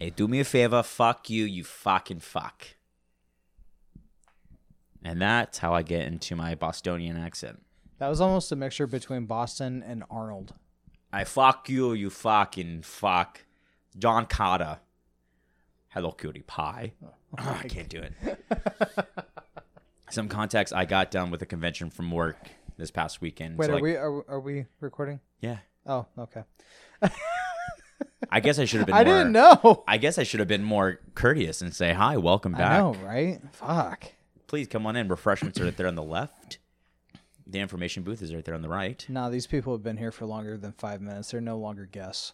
Hey, do me a favor. Fuck you, you fucking fuck. And that's how I get into my Bostonian accent. That was almost a mixture between Boston and Arnold. I fuck you, you fucking fuck. John Carter. Hello, cutie pie. Oh, I can't do it. Some context, I got done with a convention from work this past weekend. Wait, So, are like, we are, are we recording? Yeah. Oh, okay. I guess I should have been I more, didn't know. I guess I should have been more courteous and say, hi, welcome I back. know, right? Fuck. Please come on in. Refreshments are right there on the left. The information booth is right there on the right. No, these people have been here for longer than five minutes. They're no longer guests.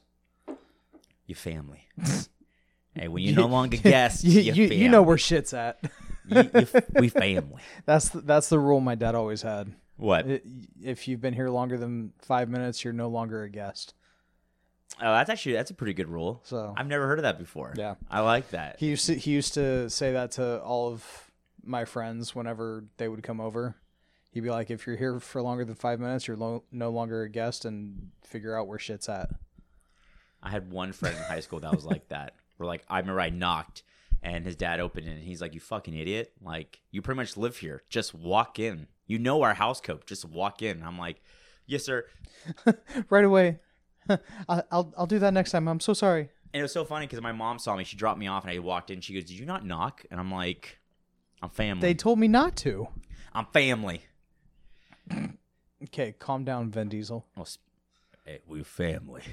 Your family. hey, when you no longer guests, you, you, you know where shit's at. You- you we family. That's the, that's the rule my dad always had. What? If you've been here longer than five minutes, you're no longer a guest. Oh, that's actually that's a pretty good rule. So I've never heard of that before. Yeah. I like that. he used to he used to say that to all of my friends whenever they would come over. He'd be like, "If you're here for longer than five minutes, you're lo- no longer a guest, and figure out where shit's at." I had one friend in high school that was like that. Where like I remember I knocked and his dad opened it and he's like, "You fucking idiot! Like you pretty much live here. Just walk in. You know our house code. Just walk in." I'm like, "Yes, sir." right away. I'll I'll do that next time. I'm so sorry. And it was so funny because my mom saw me. She dropped me off and I walked in. She goes, "Did you not knock?" And I'm like, "I'm family. They told me not to. I'm family." Okay, calm down, Vin Diesel. Well, sp- hey, we family.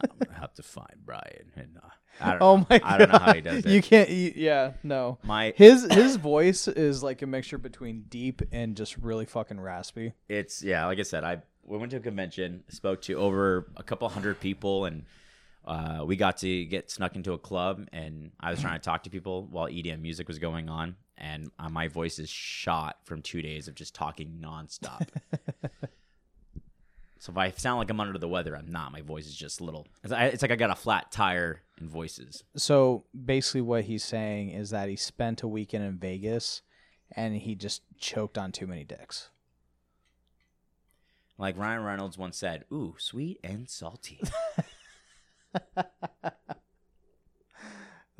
I'm gonna have to find Brian and uh, I don't. Oh know. my god! I don't know how he does it. You can't. You, yeah, no. My His his voice is like a mixture between deep and just really fucking raspy. it's yeah. Like I said, I we went to a convention, spoke to over a couple hundred people, and uh, we got to get snuck into a club. And I was trying to talk to people while EDM music was going on, and uh, my voice is shot from two days of just talking nonstop. so if I sound like I'm under the weather, I'm not. My voice is just a little. It's, I, it's like I got a flat tire in voices. So basically, what he's saying is that he spent a weekend in Vegas, and he just choked on too many dicks. Like Ryan Reynolds once said, "Ooh, sweet and salty."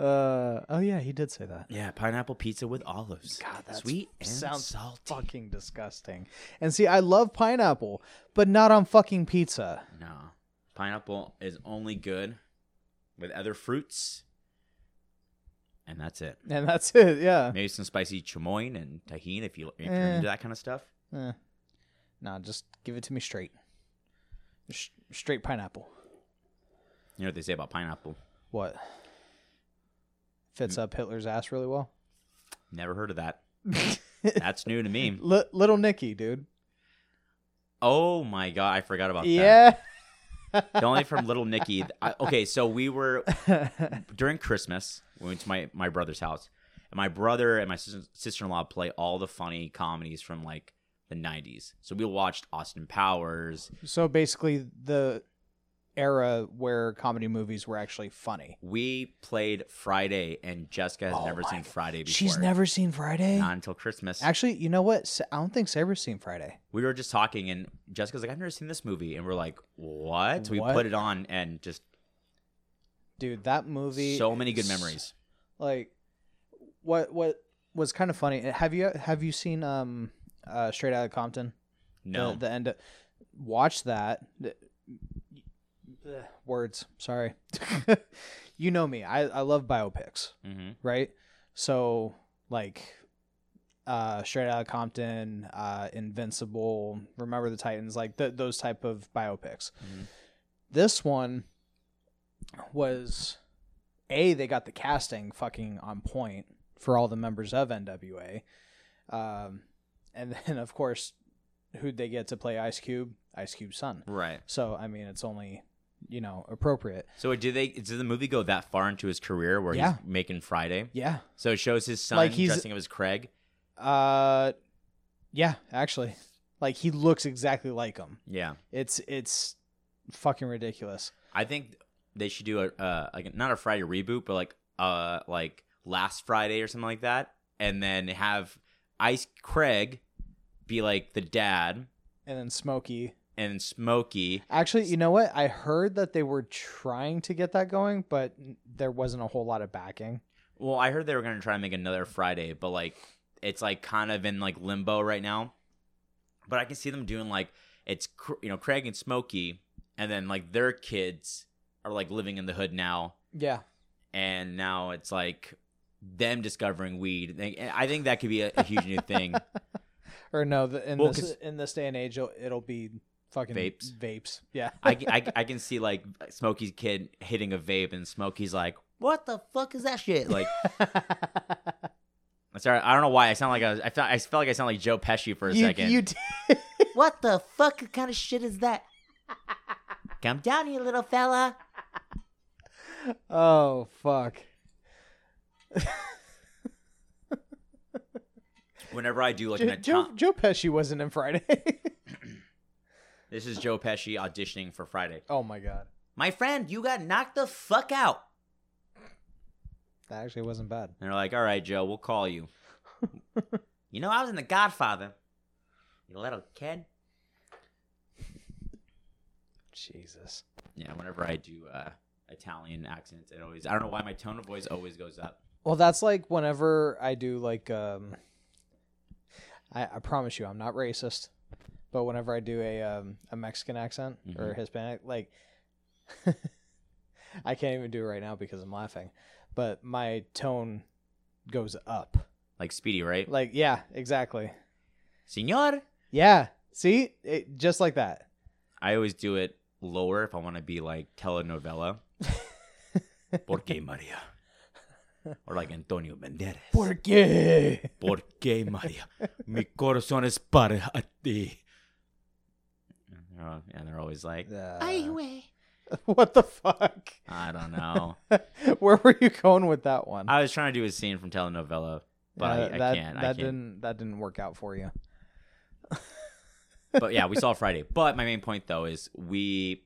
Uh oh yeah, he did say that. yeah, pineapple pizza with olives. God, that's sweet and sounds salty. fucking disgusting. And see, I love pineapple, but not on fucking pizza. No, pineapple is only good with other fruits, and that's it. And that's it. Yeah. Maybe some spicy chamoy and Tajín if you if you're Eh. into that kind of stuff. Eh. Nah, just give it to me straight. Sh- straight pineapple. You know what they say about pineapple? What? Fits mm. up Hitler's ass really well. Never heard of that. That's new to me. Li- little Nicky, dude. Oh my god, I forgot about that. Yeah. The only from Little Nicky. I, okay, so we were during Christmas. We went to my my brother's house, and my brother and my sister in law play all the funny comedies from like the '90s. So we watched Austin Powers. so basically, the era where comedy movies were actually funny. We played Friday, and Jessica has Oh never seen Friday before. She's never seen Friday. not until Christmas. Actually, you know what? I don't think Sabra's seen Friday. we were just talking, and Jessica's like, "I've never seen this movie," and we're like, "What?" So we What? put it on, and just Dude, that movie. so many good memories. Like, what what was kind of funny? Have you have you seen um uh Straight Out of Compton? No, The, the end. Of, watch that. Ugh, words. Sorry. you know me. I I love biopics. hmm right? So like uh Straight Out of Compton, uh Invincible, Remember the Titans, like th- those type of biopics. Mhm. This one was a they got the casting fucking on point for all the members of NWA. Um and then of course who'd they get to play Ice Cube? Ice Cube's son. right. So I mean it's only you know appropriate. So did they? Did the movie go that far into his career where Yeah. he's making Friday? Yeah. So it shows his son Like he's- dressing up as Craig. Uh yeah, actually. Like he looks exactly like him. Yeah, It's it's fucking ridiculous. I think they should do a uh, like not a Friday reboot, but like uh like last Friday or something like that, and then have Ice Craig be like the dad, And then Smokey and Smokey. Actually, you know what? I heard that they were trying to get that going, but there wasn't a whole lot of backing. Well, I heard they were gonna try and make another Friday, but like it's like kind of in like limbo right now. But I can see them doing like it's Cr- you know Craig and Smokey, and then like their kids are like living in the hood now, Yeah. and now it's like them discovering weed. They- I think that could be a, a huge new thing. Or no, the, in Well, this in this day and age, it'll, it'll be fucking Vapes. Vapes. Yeah. I, I, I can see like Smokey's kid hitting a vape, and Smokey's like, "What the fuck is that shit?" Like, sorry, I don't know why I sound like I, was, I felt I felt like I sound like Joe Pesci for a you, second. you did. What the fuck kind of shit is that? Come down here, little fella. oh fuck. Whenever I do like Joe, an Joe, Joe Pesci wasn't in Friday. this is Joe Pesci auditioning for Friday. oh my god, My friend, you got knocked the fuck out. that actually wasn't bad. And they're like, all right, Joe, we'll call you. you know, I was in The Godfather. You little kid. Jesus. Yeah, whenever I do uh, Italian accents, it always I don't know why my tone of voice always goes up. Well, that's like whenever I do like um I, I promise you I'm not racist, but whenever I do a um a Mexican accent or Mhm. Hispanic like I can't even do it right now because I'm laughing, but my tone goes up. Like Speedy, right? Like yeah, exactly. Senor. Yeah. See? It, just like that. I always do it lower if I want to be like telenovela. Porque María? Or like Antonio Banderas. ¿Por qué? ¿Por qué María? Mi corazón es para ti. Uh, And they're always like, Uh, what the fuck? I don't know. Where were you going with that one? I was trying to do a scene from telenovela, but I, I that, can't. That I can't. didn't that didn't work out for you. but yeah, we saw Friday. But my main point though is we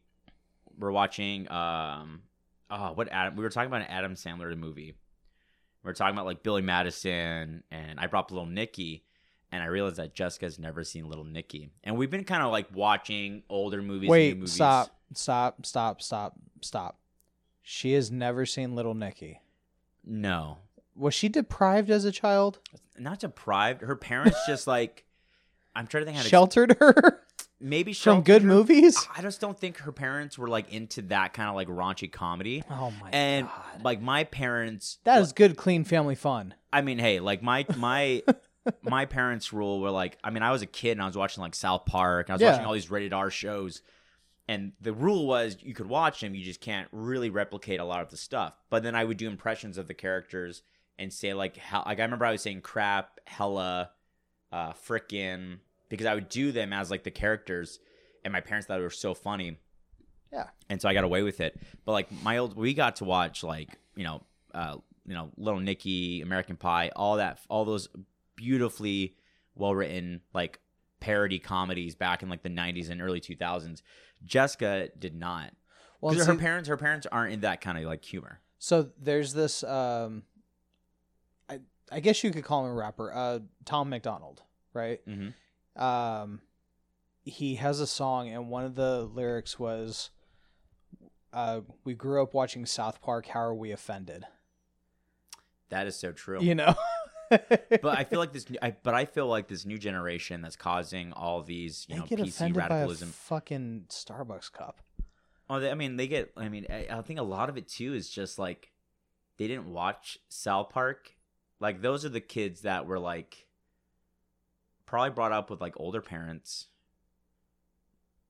were watching um oh what Adam we were talking about an Adam Sandler movie. We were talking about like Billy Madison and I brought up Little Nicky and I realized that Jessica's never seen Little Nicky. And we've been kind of like watching older movies, new Wait, movies. stop, stop, stop, stop, stop. She has never seen Little Nicky. No. Was she deprived as a child? Not deprived. Her parents just like I'm trying to think how to Sheltered her maybe from sheltered good movies? I just don't think her parents were like into that kind of like raunchy comedy. Oh my and god. And like my parents That is good, clean family fun. I mean, hey, like my my my parents' rule were like, I mean, I was a kid and I was watching like South Park and I was Yeah. watching all these rated R shows, and the rule was you could watch them, you just can't really replicate a lot of the stuff. But then I would do impressions of the characters and say like, hell, like I remember I was saying crap, hella, uh, frickin', because I would do them as like the characters, and my parents thought they were so funny. Yeah. And so I got away with it. But like my old, we got to watch like you know, uh, you know, Little Nicky, American Pie, all that, all those beautifully well written like parody comedies back in like the 90s and early 2000s. Jessica did not. Well, Because her parents, her parents aren't in that kind of like humor. so there's this. Um, I I guess you could call him a rapper. Uh, Tom MacDonald, right? Mm-hmm. Um he has a song and one of the lyrics was uh we grew up watching South Park how are we offended That is so true. you know but I feel like this. I, but I feel like this new generation that's causing all these, you they know, get PC radicalism. by a fucking Starbucks cup Oh, they, I mean, they get. I mean, I, I think a lot of it too is just like they didn't watch South Park. Like those are the kids that were like probably brought up with like older parents,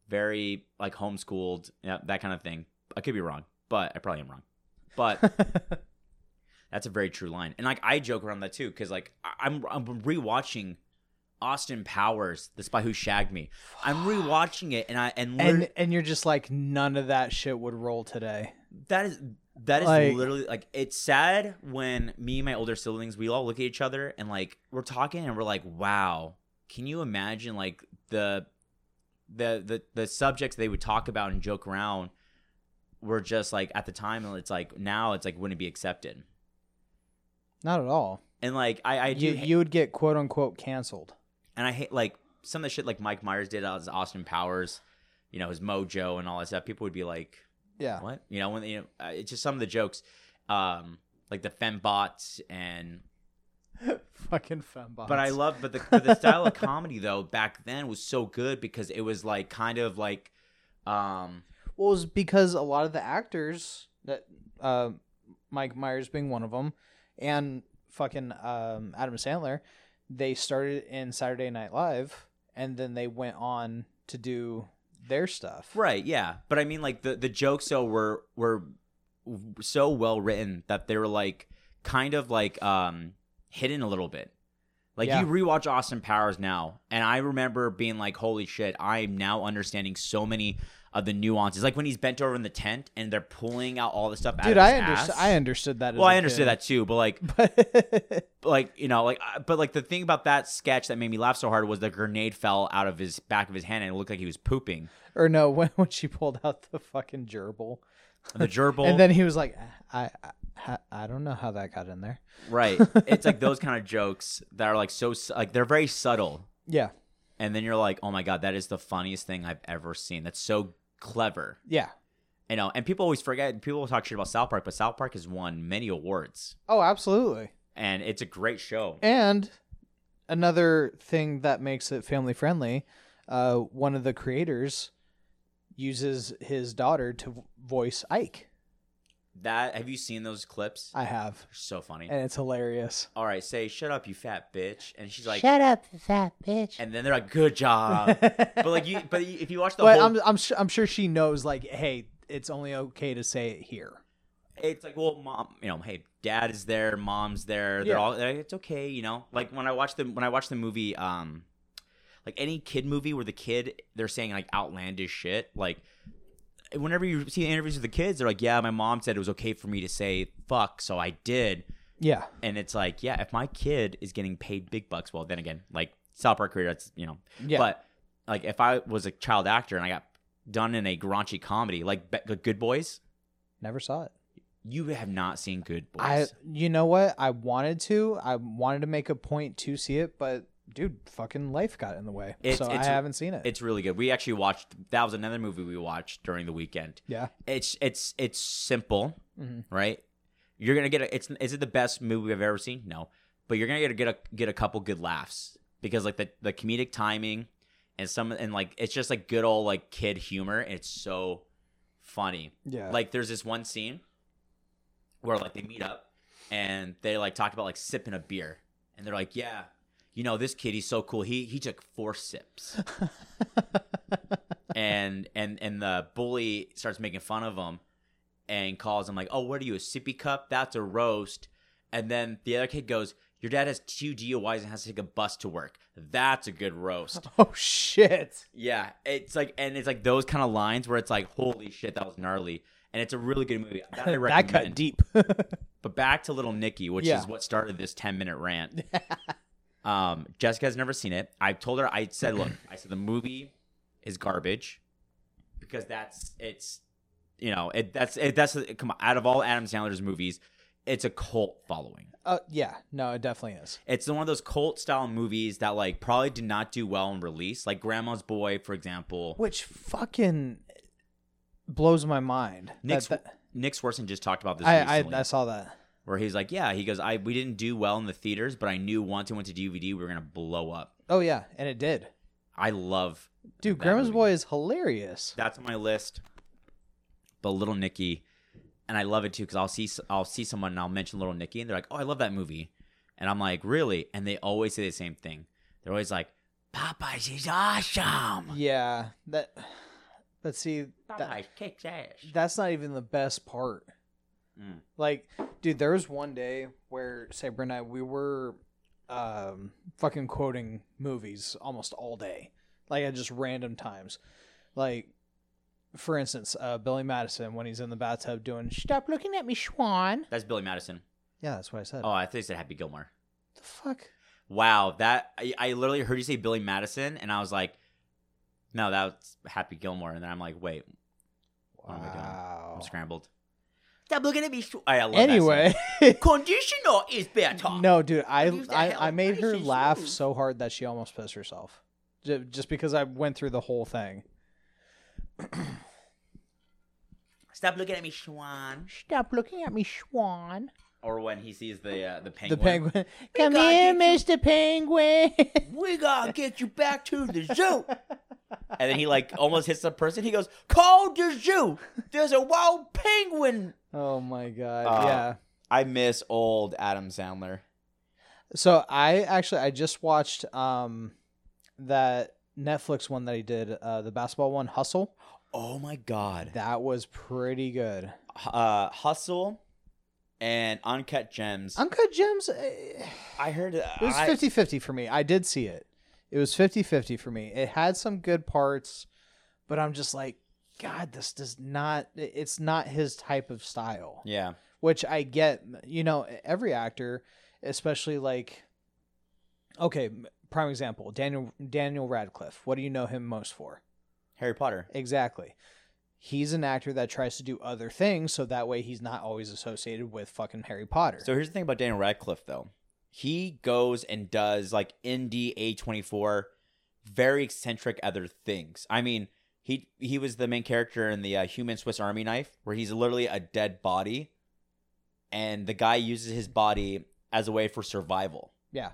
very like homeschooled, yeah, that kind of thing. I could be wrong, but I probably am wrong. But that's a very true line, and like I joke around that too because like I- I'm I'm rewatching. Austin Powers, The Spy Who Shagged Me. I'm rewatching it, and I and, and and you're just like none of that shit would roll today That is that is Like- literally like it's sad when me and my older siblings we all look at each other and like we're talking and we're like, wow, can you imagine like the the the the subjects they would talk about and joke around were just like at the time and it's like now it's like wouldn't be accepted. not at all And like I I do you you would get quote unquote canceled and I hate like some of the shit like Mike Myers did as Austin Powers. you know his mojo and all that stuff, people would be like, Yeah. "What?" You know, when you know, uh, it's just some of the jokes, um, like the fembots and. Fucking fembots. But I love, but the but the style of comedy though back then was so good because it was like kind of like, um, Well, it was because a lot of the actors that uh, Mike Myers being one of them, and fucking um, Adam Sandler, they started in Saturday Night Live, and then they went on to do their stuff. right, yeah. But I mean, like the the jokes though were were so well written that they were like kind of like um hidden a little bit. Like Yeah. you rewatch Austin Powers now, and I remember being like, "Holy shit!" I am now understanding so many of the nuances. Like when he's bent over in the tent and they're pulling out all the stuff Dude, I understood. I understood that. Well, I understood that too, but like, like you know, like, uh, but like the thing about that sketch that made me laugh so hard was the grenade fell out of his back of his hand and it looked like he was pooping. or no, when when she pulled out the fucking gerbil, The gerbil, and then he was like, I, I, I don't know how that got in there. right? It's like those kind of jokes that are like so like they're very subtle, Yeah, and then you're like, oh my god, that is the funniest thing I've ever seen. That's so clever, yeah. you know. And people always forget. People will talk shit about South Park, but South Park has won many awards, Oh, absolutely. and it's a great show. And another thing that makes it family friendly, uh, one of the creators uses his daughter to voice Ike. That have you seen those clips? I have, They're so funny. and it's hilarious. All right, say shut up, you fat bitch, and she's like, Shut up, fat bitch. and then they're like, good job. but like you, but if you watch the but whole, I'm I'm su- I'm sure she knows like, hey, it's only okay to say it here. it's like, well, mom, you know, hey, dad is there, mom's there, they're Yeah. all, they're like, it's okay, you know. Like when I watch the when I watch the movie, um, like any kid movie where the kid they're saying like outlandish shit, like. Whenever you see interviews with the kids, they're like, "Yeah, my mom said it was okay for me to say fuck, so I did." Yeah, And it's like, yeah, if my kid is getting paid big bucks, well, then again, like South Park career, that's you know, yeah, But like, if I was a child actor and I got done in a raunchy comedy like Be- Good Boys, never saw it. you have not seen Good Boys. I, you know what? I wanted to. I wanted to make a point to see it, but dude, fucking life got in the way, It's- so it's- I haven't seen it. it's really good. We actually watched. That was another movie we watched during the weekend. yeah, It's it's it's simple, Mhm. right? You're gonna get a. It's is it the best movie I've ever seen? No, but you're gonna get a, get a get a couple good laughs because like the the comedic timing and some and like it's just like good old like kid humor. And it's so funny. yeah. Like there's this one scene where like they meet up and they like talk about like sipping a beer and they're like, yeah, you know this kid he's so cool. He he took four sips and and and the bully starts making fun of him and calls him like, oh, what are you a sippy cup? That's a roast. And then the other kid goes, your dad has two DUIs and has to take a bus to work. That's a good roast. oh shit. Yeah, it's like, and it's like those kind of lines where it's like, holy shit, that was gnarly, and it's a really good movie. That, I that cut deep. But back to Little Nicky, which Yeah. is what started this ten minute rant. Um, Jessica has never seen it. I told her, I said, look, I said the movie is garbage because that's it's, you know, it that's it, that's come on, out of all Adam Sandler's movies, it's a cult following. uh, yeah, no, it definitely is. It's one of those cult style movies that like probably did not do well in release, like Grandma's Boy, for example. Which fucking blows my mind. Nick's, That- that- Nick Swardson just talked about this I, recently, I I saw that. Where he's like, "Yeah, he goes, I we didn't do well in the theaters, but I knew once it went to DVD, we were gonna blow up." Oh yeah, and it did. I love Dude, Grandma's movie. Boy is hilarious. That's on my list. But Little Nicky, and I love it too because I'll see I'll see someone and I'll mention Little Nicky, and they're like, "Oh, I love that movie," and I'm like, "Really?" And they always say the same thing. They're always like, "Popeyes is awesome." Yeah, that. But see, that, kicks ass. that's not even the best part. Mm. Like, dude, there was one day where Saber and I we were um fucking quoting movies almost all day. Like at just random times. Like for instance, uh Billy Madison when he's in the bathtub doing Stop looking at me, swan. That's Billy Madison. Yeah, that's what I said. Oh, I thought you said Happy Gilmore. the fuck? Wow, that I, I literally heard you say Billy Madison, and I was like, "No, that's Happy Gilmore." And then I'm like, "Wait, What am I doing? I'm scrambled." Stop looking at me. I love Anyway, that conditioner is better. no, dude, I Use I, I made her laugh smooth. so hard that she almost pissed herself, Ju- just because I went through the whole thing. Stop looking at me, swan. Stop looking at me, swan. Or when he sees the uh, the penguin. The penguin. Come here, you- Mr. Penguin. We gotta get you back to the zoo. and then he like almost hits the person. He goes, "Call the zoo. There's a wild penguin." oh my god. Uh, yeah. I miss old Adam Sandler. So I actually I just watched um that Netflix one that he did, uh the basketball one, Hustle. Oh my god. That was pretty good. Uh, Hustle and Uncut Gems. Uncut Gems eh, I heard uh, it was I- 50-50 for me. I did see it. It was 50-50 for me. It had some good parts, but I'm just like god, this does not it's not his type of style. Yeah. which I get. You know, every actor, especially like, okay, prime example, Daniel Daniel Radcliffe. What do you know him most for? Harry Potter. Exactly. He's an actor that tries to do other things, so that way he's not always associated with fucking Harry Potter. So here's the thing about Daniel Radcliffe, though. He goes and does like indie A24, very eccentric other things. I mean, he he was the main character in the uh, Human Swiss Army Knife, where he's literally a dead body, and the guy uses his body as a way for survival. yeah,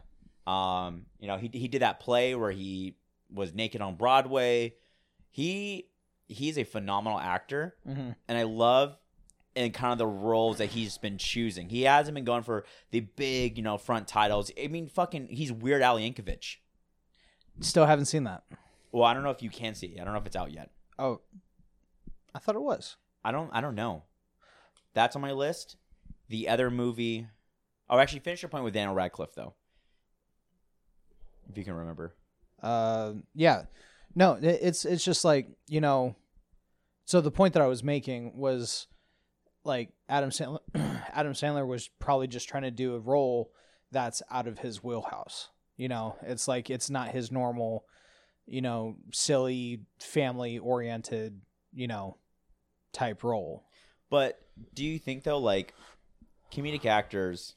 Um, you know, he he did that play where he was naked on Broadway. He he's a phenomenal actor hmm and I love and kind of the roles that he's been choosing. He hasn't been going for the big, you know, front titles. I mean, fucking, he's Weird Al Yankovic. still haven't seen that. Well, I don't know if you can see. I don't know if it's out yet. Oh, I thought it was. I don't. I don't know. That's on my list. The other movie. Oh, actually, finish your point with Daniel Radcliffe though, if you can remember. Uh, yeah, no, it's it's just like you know. So the point that I was making was, like Adam Sandler. Adam Sandler was probably just trying to do a role that's out of his wheelhouse. You know, it's like it's not his normal, you know, silly family oriented, you know, type role. But do you think though, like comedic actors,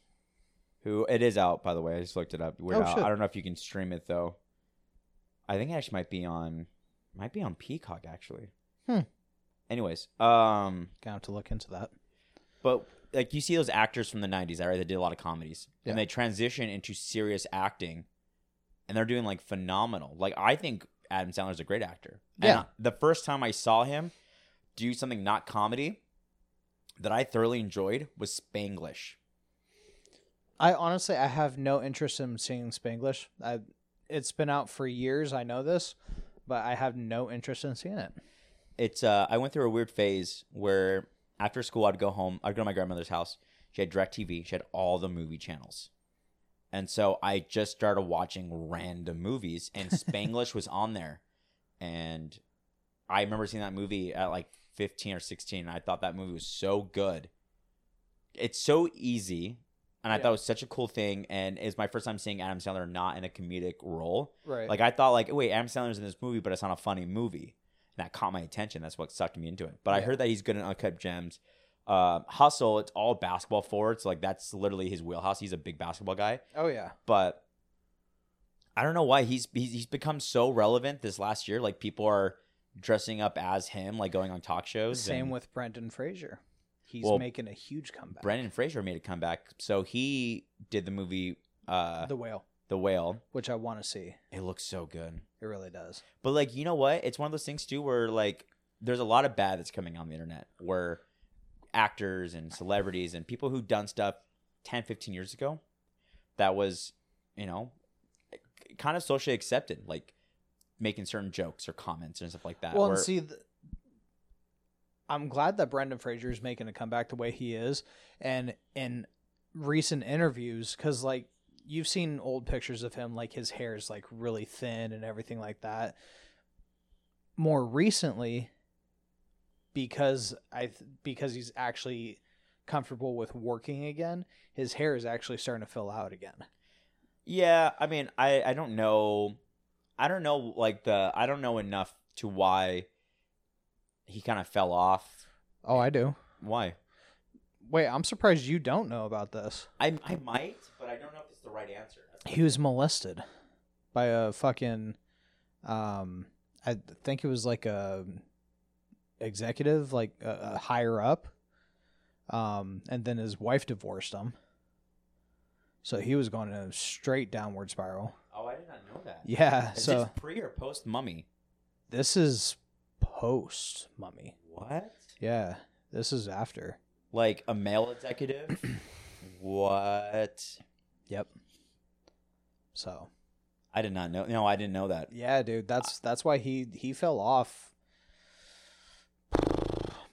who it is out by the way, I just looked it up. Oh, shit. I don't know if you can stream it though. I think it actually might be on, might be on Peacock actually. Hmm. Anyways, um, Gonna have to look into that. but like you see those actors from the '90s, right? They did a lot of comedies, Yeah. and they transition into serious acting, and they're doing like phenomenal. Like I think Adam Sandler's a great actor. Yeah. I- the first time I saw him do something not comedy that I thoroughly enjoyed was Spanglish. I honestly, I have no interest in seeing Spanglish. I, it's been out for years. I know this, but I have no interest in seeing it. It's uh, I went through a weird phase where after school I'd go home. I'd go to my grandmother's house. She had Directv. She had all the movie channels, and so I just started watching random movies, and Spanglish was on there, and I remember seeing that movie at like 15 or 16. And I thought that movie was so good. It's so easy, and I Yeah. thought it was such a cool thing. And it's my first time seeing Adam Sandler not in a comedic role. Right. Like I thought, like wait, Adam Sandler's in this movie, but it's not a funny movie, and that caught my attention. That's what sucked me into it. But I heard that he's good in Uncut Gems. Uh, Hustle, it's all basketball forward, so Like that's literally his wheelhouse. He's a big basketball guy, oh yeah. but I don't know why he's he's, he's become so relevant this last year. Like people are dressing up as him, like going on talk shows. Same and with Brendan Fraser. He's Well, making a huge comeback. Brendan Fraser made a comeback. So he did the movie uh, the Whale, The Whale. which I want to see. It looks so good. It really does. But like, you know what? It's one of those things too where like there's a lot of bad that's coming on the internet where actors and celebrities and people who've done stuff 10, 15 years ago that was, you know, kind of socially accepted, like making certain jokes or comments and stuff like that. well, where- and see, th- I'm glad that Brendan Fraser is making a comeback the way he is, and in recent interviews, because like you've seen old pictures of him, like his hair is like really thin and everything like that. More recently, because I because he's actually comfortable with working again, his hair is actually starting to fill out again. yeah, I mean, I I don't know, I don't know like the I don't know enough to why he kind of fell off. Oh, I do. Why? Wait, I'm surprised you don't know about this. I I might, but I don't know if it's the right answer. he was molested by a fucking um I think it was like a executive, like uh, uh, higher up. Um, and then his wife divorced him. So he was going in a straight downward spiral. Oh, I did not know that. Yeah. Is so this pre or post Mummy? this is post Mummy. What? Yeah. This is after. Like a male executive? what? Yep. So I did not know. No, I didn't know that. yeah, dude, that's that's why he he fell off.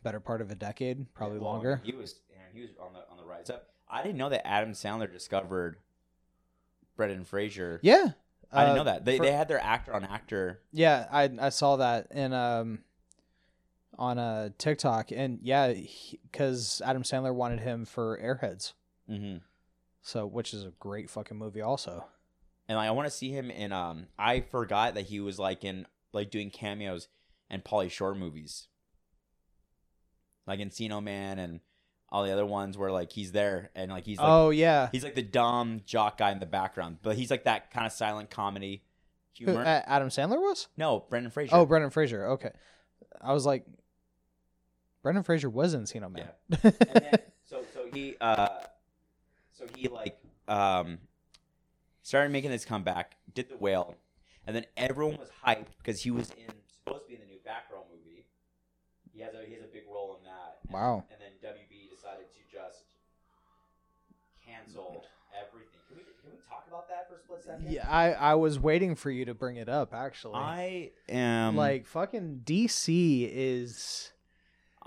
Better part of a decade, probably Well, longer. He was, and he was on the on the rise up. I didn't know that Adam Sandler discovered Brendan Fraser. Yeah, I didn't Uh, know that. They for- they had their actor on actor. Yeah, I I saw that in um on a TikTok, and yeah, because Adam Sandler wanted him for Airheads, Mm-hmm. so which is a great fucking movie, also. And like, I want to see him in. Um, I forgot that he was like in like doing cameos and Pauly Shore movies, like Encino Man and all the other ones where like he's there and like he's like oh yeah, he's like the dumb jock guy in the background, but he's like that kind of silent comedy Who, humor. uh, Adam Sandler was. no, Brendan Fraser. Oh, Brendan Fraser. Okay, I was like, Brendan Fraser was in Encino Man. and then so so he uh so he like um started making this comeback did the whale and then everyone was hyped because he was in supposed to be in the new Batgirl movie he has a he has a big role in that and, Wow. and then WB decided to just cancel everything can we can we talk about that for a split second yeah, I I was waiting for you to bring it up. Actually, I am like fucking DC is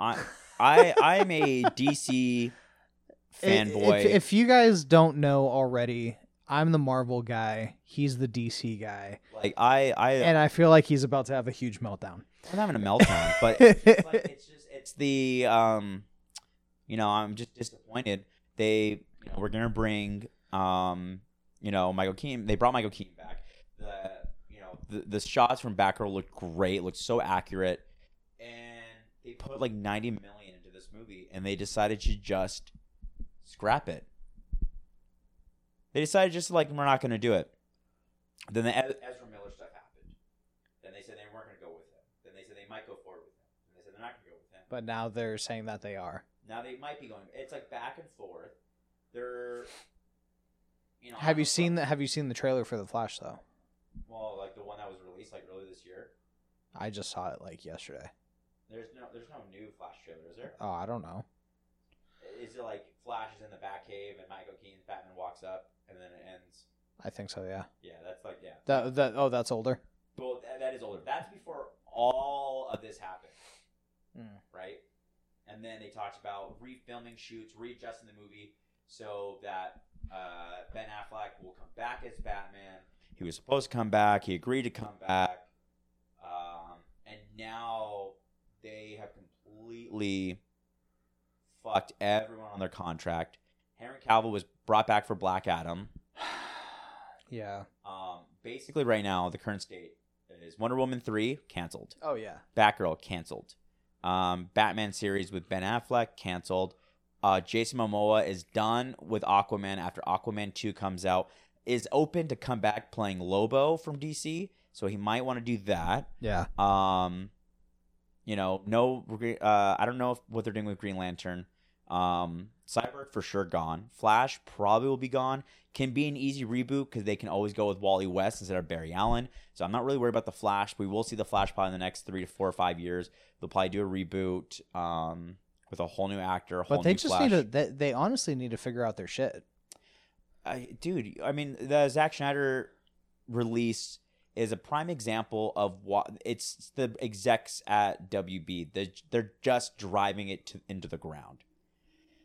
I I I'm a DC fanboy If, if you guys don't know already, I'm the Marvel guy. He's the DC guy, like I I and I feel like he's about to have a huge meltdown. I'm having a meltdown, but it's, just it's the um, you know, I'm just disappointed. They you know we're gonna bring um, you know, Michael Keaton. They brought Michael Keaton back. The you know the the shots from Batgirl looked great, looked so accurate, they put like 90 million into this movie, and they decided to just scrap it. They decided just like we're not gonna do it. Then the Ezra Miller stuff happened. Then they said they weren't going to go with him. Then they said they might go forward with him. And they said they're not going to go with him. but now they're saying that they are. Now they might be going. It's like back and forth. They're, you know. Have you seen the Have you seen the trailer for the Flash though? Well, like the one that was released like earlier this year. I just saw it like yesterday. There's no, there's no new Flash trailer, is there? Oh, I don't know. Is it like Flash is in the Batcave and Michael Keaton's Batman walks up and then it ends? I think so. Yeah. Yeah, that's like yeah. That that oh, that's older. Well, that, that is older. That's before all of this happened. Mm. right? And then they talked about refilming shoots, readjusting the movie so that uh, Ben Affleck will come back as Batman. He was supposed to come back. He agreed to come back, um, and now they have completely fucked everyone on their contract. Henry Cavill was brought back for Black Adam. Yeah. Um, basically, right now, the current state is Wonder Woman three canceled. Oh yeah. Batgirl canceled. Um, Batman series with Ben Affleck canceled. Uh, Jason Momoa is done with Aquaman after Aquaman 2 comes out. Is open to come back playing Lobo from DC, so he might want to do that. Yeah. Um, you know, no, uh, I don't know if, what they're doing with Green Lantern. Um, Cyborg for sure gone. Flash probably will be gone. Can be an easy reboot because they can always go with Wally West instead of Barry Allen. So I'm not really worried about the Flash. We will see the Flash probably in the next three to four or five years. They'll probably do a reboot um, with a whole new actor. A whole But they just Flash. need to. They, they honestly need to figure out their shit. I, dude, I mean, the Zack Snyder release is a prime example of what it's the execs at WB. They're, they're just driving it to, into the ground.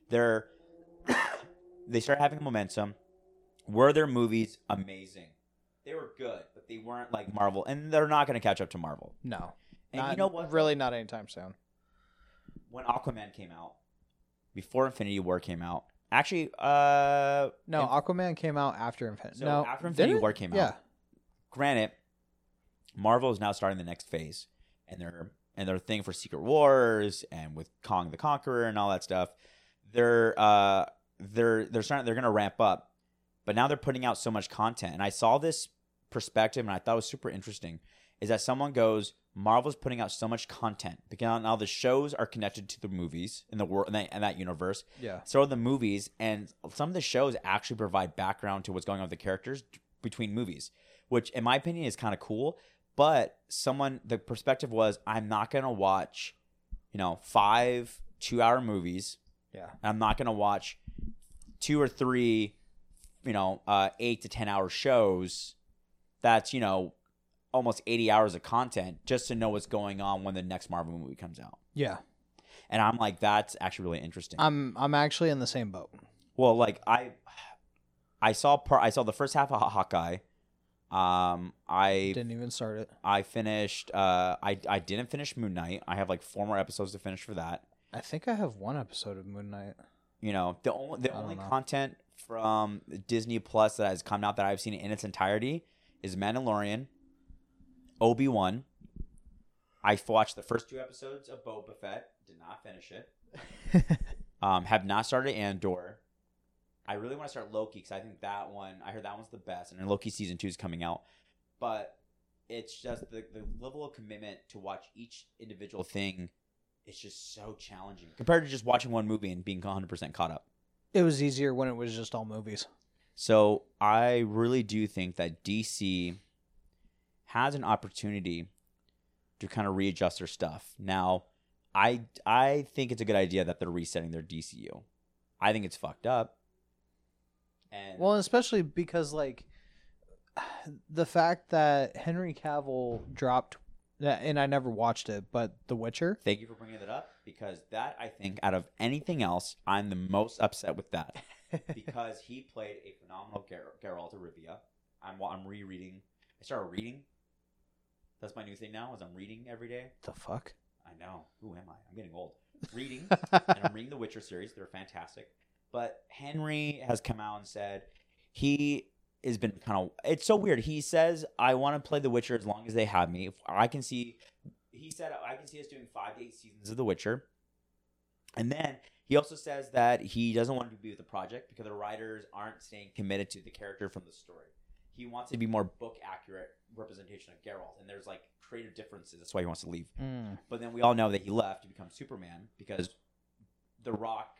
They're they start having momentum. Were their movies amazing? They were good, but they weren't like Marvel, and they're not going to catch up to Marvel. No. And Not- you know what? Really, not anytime soon. when Aquaman came out, before Infinity War came out, actually, uh, No, Inf- Aquaman came out after Infinity. So no, after Infinity? War came out, Yeah. Granted, Marvel is now starting the next phase, and their and their thing for Secret Wars and with Kang the Conqueror and all that stuff, they're uh they're they're starting they're gonna ramp up, but now they're putting out so much content, and I saw this perspective and I thought it was super interesting, is that someone goes Marvel's putting out so much content because now the shows are connected to the movies in the world in that, universe. Yeah. So are the movies, and some of the shows actually provide background to what's going on with the characters between movies, which, in my opinion, is kind of cool. But someone, the perspective was, I'm not gonna watch, you know, five two-hour movies. Yeah. And I'm not gonna watch two or three, you know, uh, eight to ten hour shows. That's you know, almost 80 hours of content just to know what's going on when the next Marvel movie comes out. Yeah. And I'm like, that's actually really interesting. I'm I'm actually in the same boat. Well, like I, I saw part. I saw the first half of Hawkeye. Um, I Didn't even start it. I finished. Uh, I I didn't finish Moon Knight. I have like four more episodes to finish for that. I think I have one episode of Moon Knight. You know, the only the only know. content from Disney Plus that has come out that I've seen in its entirety is Mandalorian, Obi Wan. I watched the first two episodes of Boba Fett. Did not finish it. Um, have not started Andor. I really want to start Loki because I think that one. I heard that one's the best, and then Loki season two is coming out. But it's just the the level of commitment to watch each individual thing. It's just so challenging compared to just watching one movie and being 100 percent caught up. It was easier when it was just all movies. So I really do think that DC has an opportunity to kind of readjust their stuff. Now, I I think it's a good idea that they're resetting their DCU. I think it's fucked up. And Well, especially because like the fact that Henry Cavill dropped that and I never watched it, but The Witcher. thank you for bringing that up because that I think out of anything else, I'm the most upset with that because he played a phenomenal Ger- Geralt of Rivia. I'm I'm rereading. I started reading. That's my new thing now. Is I'm reading every day. the fuck? I know. Who am I? I'm getting old. Reading, and I'm reading the Witcher series. They're fantastic. But Henry has come out and said he has been kind of. It's so weird. He says, "I want to play The Witcher as long as they have me. If I can see." He said, "I can see us doing five to eight seasons of The Witcher." And then he also says that he doesn't want to be with the project because the writers aren't staying committed to the character from the story. He wants to be more book accurate representation of Geralt, and there's like creative differences. That's why he wants to leave. Mm. But then we all know that he left to become Superman because The Rock.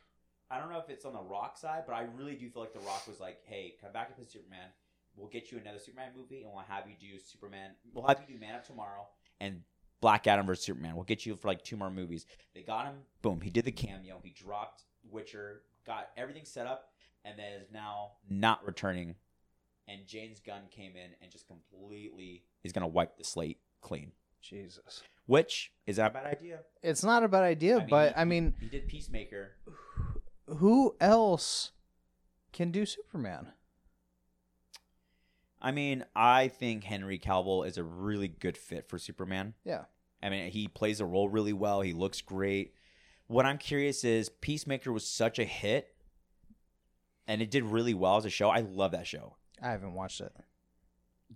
I don't know if it's on the Rock side, but I really do feel like The Rock was like, "Hey, come back to play Superman. We'll get you another Superman movie, and we'll have you do Superman. We'll have you do Man of Tomorrow and Black Adam versus Superman. We'll get you for like two more movies." They got him. Boom. He did the cameo. He dropped Witcher. Got everything set up, and then is now not returning. And James Gunn came in and just completely is going to wipe the slate clean Jesus. which is that a bad idea? It's not a bad idea, I mean, but he- I mean, He did Peacemaker. who else can do Superman? I mean, I think Henry Cavill is a really good fit for Superman. Yeah. I mean, he plays the role really well. He looks great. What I'm curious is Peacemaker was such a hit and it did really well as a show. I love that show. I haven't watched it.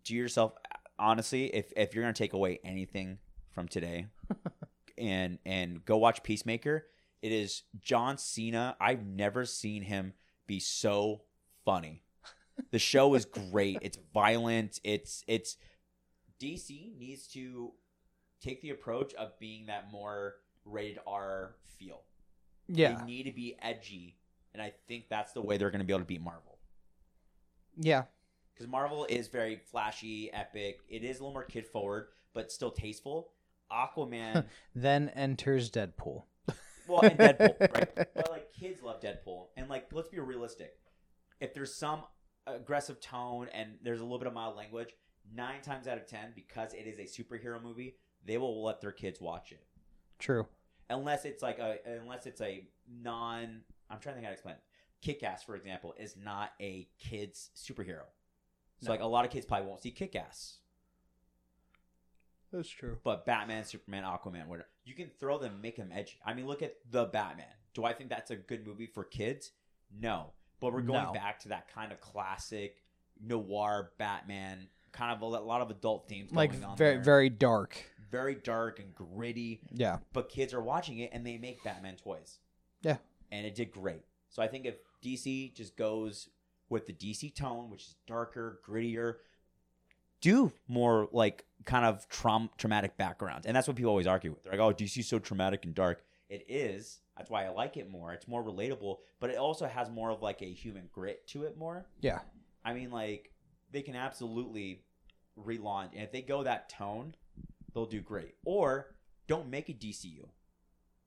Do yourself honestly, if if you're going to take away anything from today and and go watch Peacemaker, it is John Cena. I've never seen him be so funny. The show is great. It's violent. It's it's DC needs to take the approach of being that more rated R feel. Yeah. They need to be edgy, and I think that's the way they're going to be able to beat Marvel. Yeah. Because Marvel is very flashy, epic. It is a little more kid forward, but still tasteful. Aquaman, Then enters Deadpool. Well, and Deadpool, right? But like kids love Deadpool, and like let's be realistic. If there's some aggressive tone and there's a little bit of mild language, nine times out of ten, because it is a superhero movie, they will let their kids watch it. True. Unless it's like a, unless it's a non. I'm trying to think how to explain. it. Kick-Ass, for example, is not a kids superhero. So No. like a lot of kids probably won't see Kick-Ass. That's true. But Batman, Superman, Aquaman, whatever. You can throw them, make them edgy. I mean, look at the Batman. Do I think that's a good movie for kids? No. But we're going No. back to that kind of classic noir Batman, kind of a lot of adult themes Like going on very there. very dark. very dark and gritty. Yeah. But kids are watching it and they make Batman toys. Yeah. And it did great. So I think if DC just goes with the DC tone, which is darker, grittier, do more like kind of traum- traumatic backgrounds, and that's what people always argue with. They're like, "Oh, DC's so traumatic and dark." It is. That's why I like it more. It's more relatable, but it also has more of like a human grit to it more. Yeah. I mean, like they can absolutely relaunch, and if they go that tone, they'll do great. Or don't make a DCU.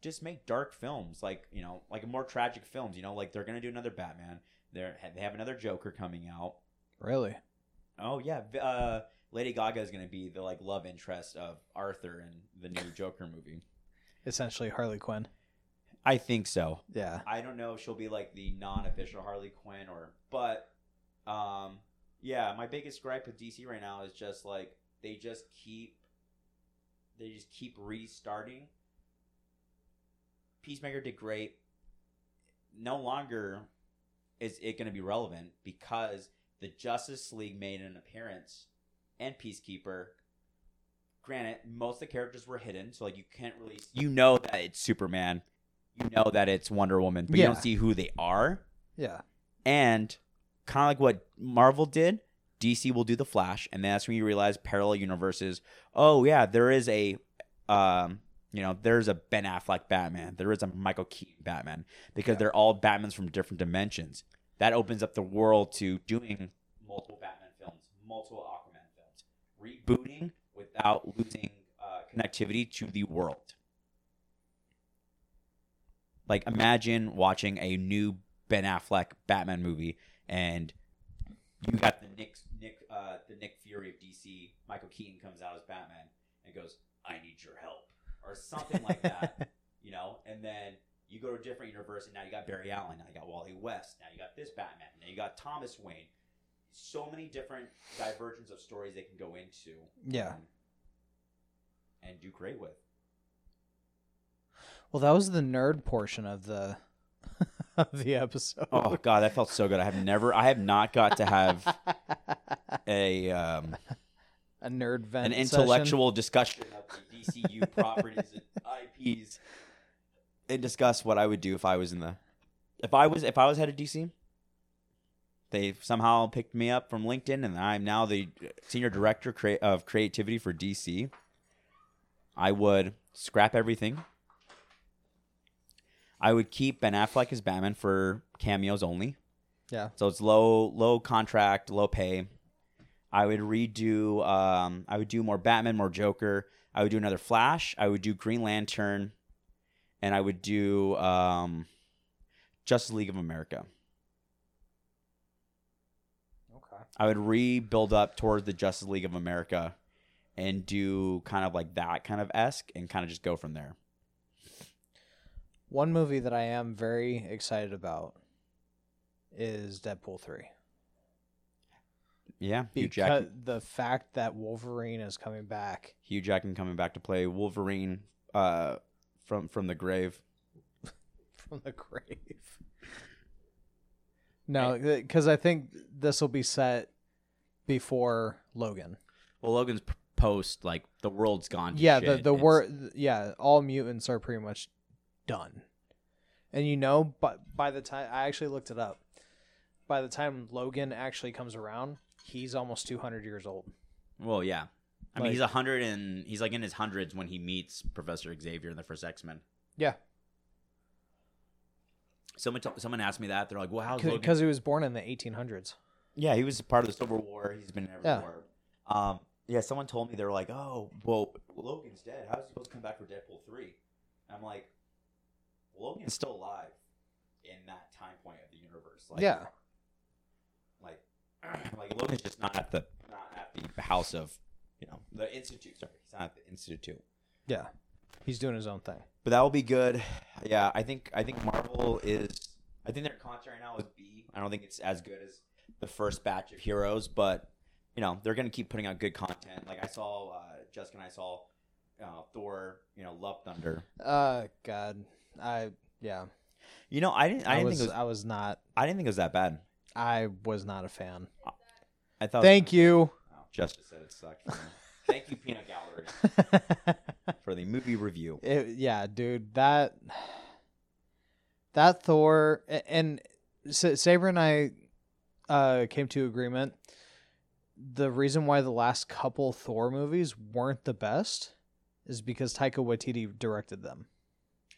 Just make dark films, like you know, like more tragic films. You know, like they're gonna do another Batman. They're they have another Joker coming out. Really? Oh yeah, uh, Lady Gaga is gonna be the like love interest of Arthur in the new Joker movie. Essentially Harley Quinn. I think so. Yeah. I don't know if she'll be like the non-official Harley Quinn or, but, um, yeah, my biggest gripe with DC right now is just like they just keep, they just keep restarting. Peacemaker did great. No longer is it going to be relevant because the Justice League made an appearance and Peacekeeper. Granted, most of the characters were hidden, so like you can't really you know that it's Superman, you know that it's Wonder Woman, but you Yeah. don't see who they are. Yeah. And kind of like what Marvel did, DC will do the Flash, and that's when you realize parallel universes. Oh yeah, there is a, um, you know, there's a Ben Affleck Batman, there is a Michael Keaton Batman, because Yeah. they're all Batmans from different dimensions. That opens up the world to doing multiple Batman films, multiple Aquaman films, rebooting without losing uh, connectivity to the world. Like imagine watching a new Ben Affleck Batman movie and you got the Nick Nick uh, the Nick Fury of DC. Michael Keaton comes out as Batman and goes, "I need your help," or something like that, you know. And then you go to a different universe, and now you got Barry Allen, now you got Wally West, now you got this Batman, now you got Thomas Wayne. So many different divergence of stories they can go into. Yeah. and, and do great with. Well, that was the nerd portion of the of the episode. Oh god, that felt so good. I have never, I have not got to have a um, a nerd vent an session. intellectual discussion of the DCU properties and IPs, and discuss what I would do if I was in the, if I was if I was head of DC. They somehow picked me up from LinkedIn, and I'm now the senior director crea- of creativity for DC. I would scrap everything. I would keep Ben Affleck as Batman for cameos only. Yeah. So it's low low contract, low pay. I would redo um I would do more Batman, more Joker. I would do another Flash. I would do Green Lantern and I would do um Justice League of America. Okay. I would rebuild up towards the Justice League of America and do kind of like that kind of esque and kind of just go from there. One movie that I am very excited about is Deadpool three. Yeah, Hugh Because the fact that Wolverine is coming back Hugh Jackman coming back to play Wolverine uh from from the grave. from the grave. No, because I think this will be set before Logan. Well, Logan's p- post like the world's gone. To yeah, the the word yeah, all mutants are pretty much done. And you know, but by the time I actually looked it up, by the time Logan actually comes around, he's almost 200 years old. Well, yeah. I mean, he's a hundred and he's like in his hundreds when he meets Professor Xavier in the first X Men. Yeah, Someone t- someone asked me that. They're like, "Well, how's Logan?" because he was born in the 1800s. Yeah, he was part of the Civil War. He's been Yeah. everywhere. Um, yeah, someone told me they were like, "Oh, well, Logan's dead. How's he supposed to come back for Deadpool 3? I'm like, Logan's still alive in that time point of the universe. Like, yeah, like, like Logan's just not at the not at the house of, you know, the institute. Sorry, he's not at the institute. yeah, he's doing his own thing. But that will be good. Yeah, I think I think Marvel is. I think their content right now is B. I don't think it's as good as the first batch of heroes, but you know they're gonna keep putting out good content. Like I saw, uh, Jessica and I saw uh, Thor. You know, Love Thunder. Uh, God, I yeah, You know, I didn't. I, I, didn't was think it was. I was not I didn't think it was that bad. I was not a fan. I thought. Thank you. Oh, Justice said it sucked. Thank you, Peanut Gallery, for the movie review. It, yeah, dude, that that Thor and S- Saber and I uh, came to agreement. the reason why the last couple Thor movies weren't the best is because Taika Waititi directed them.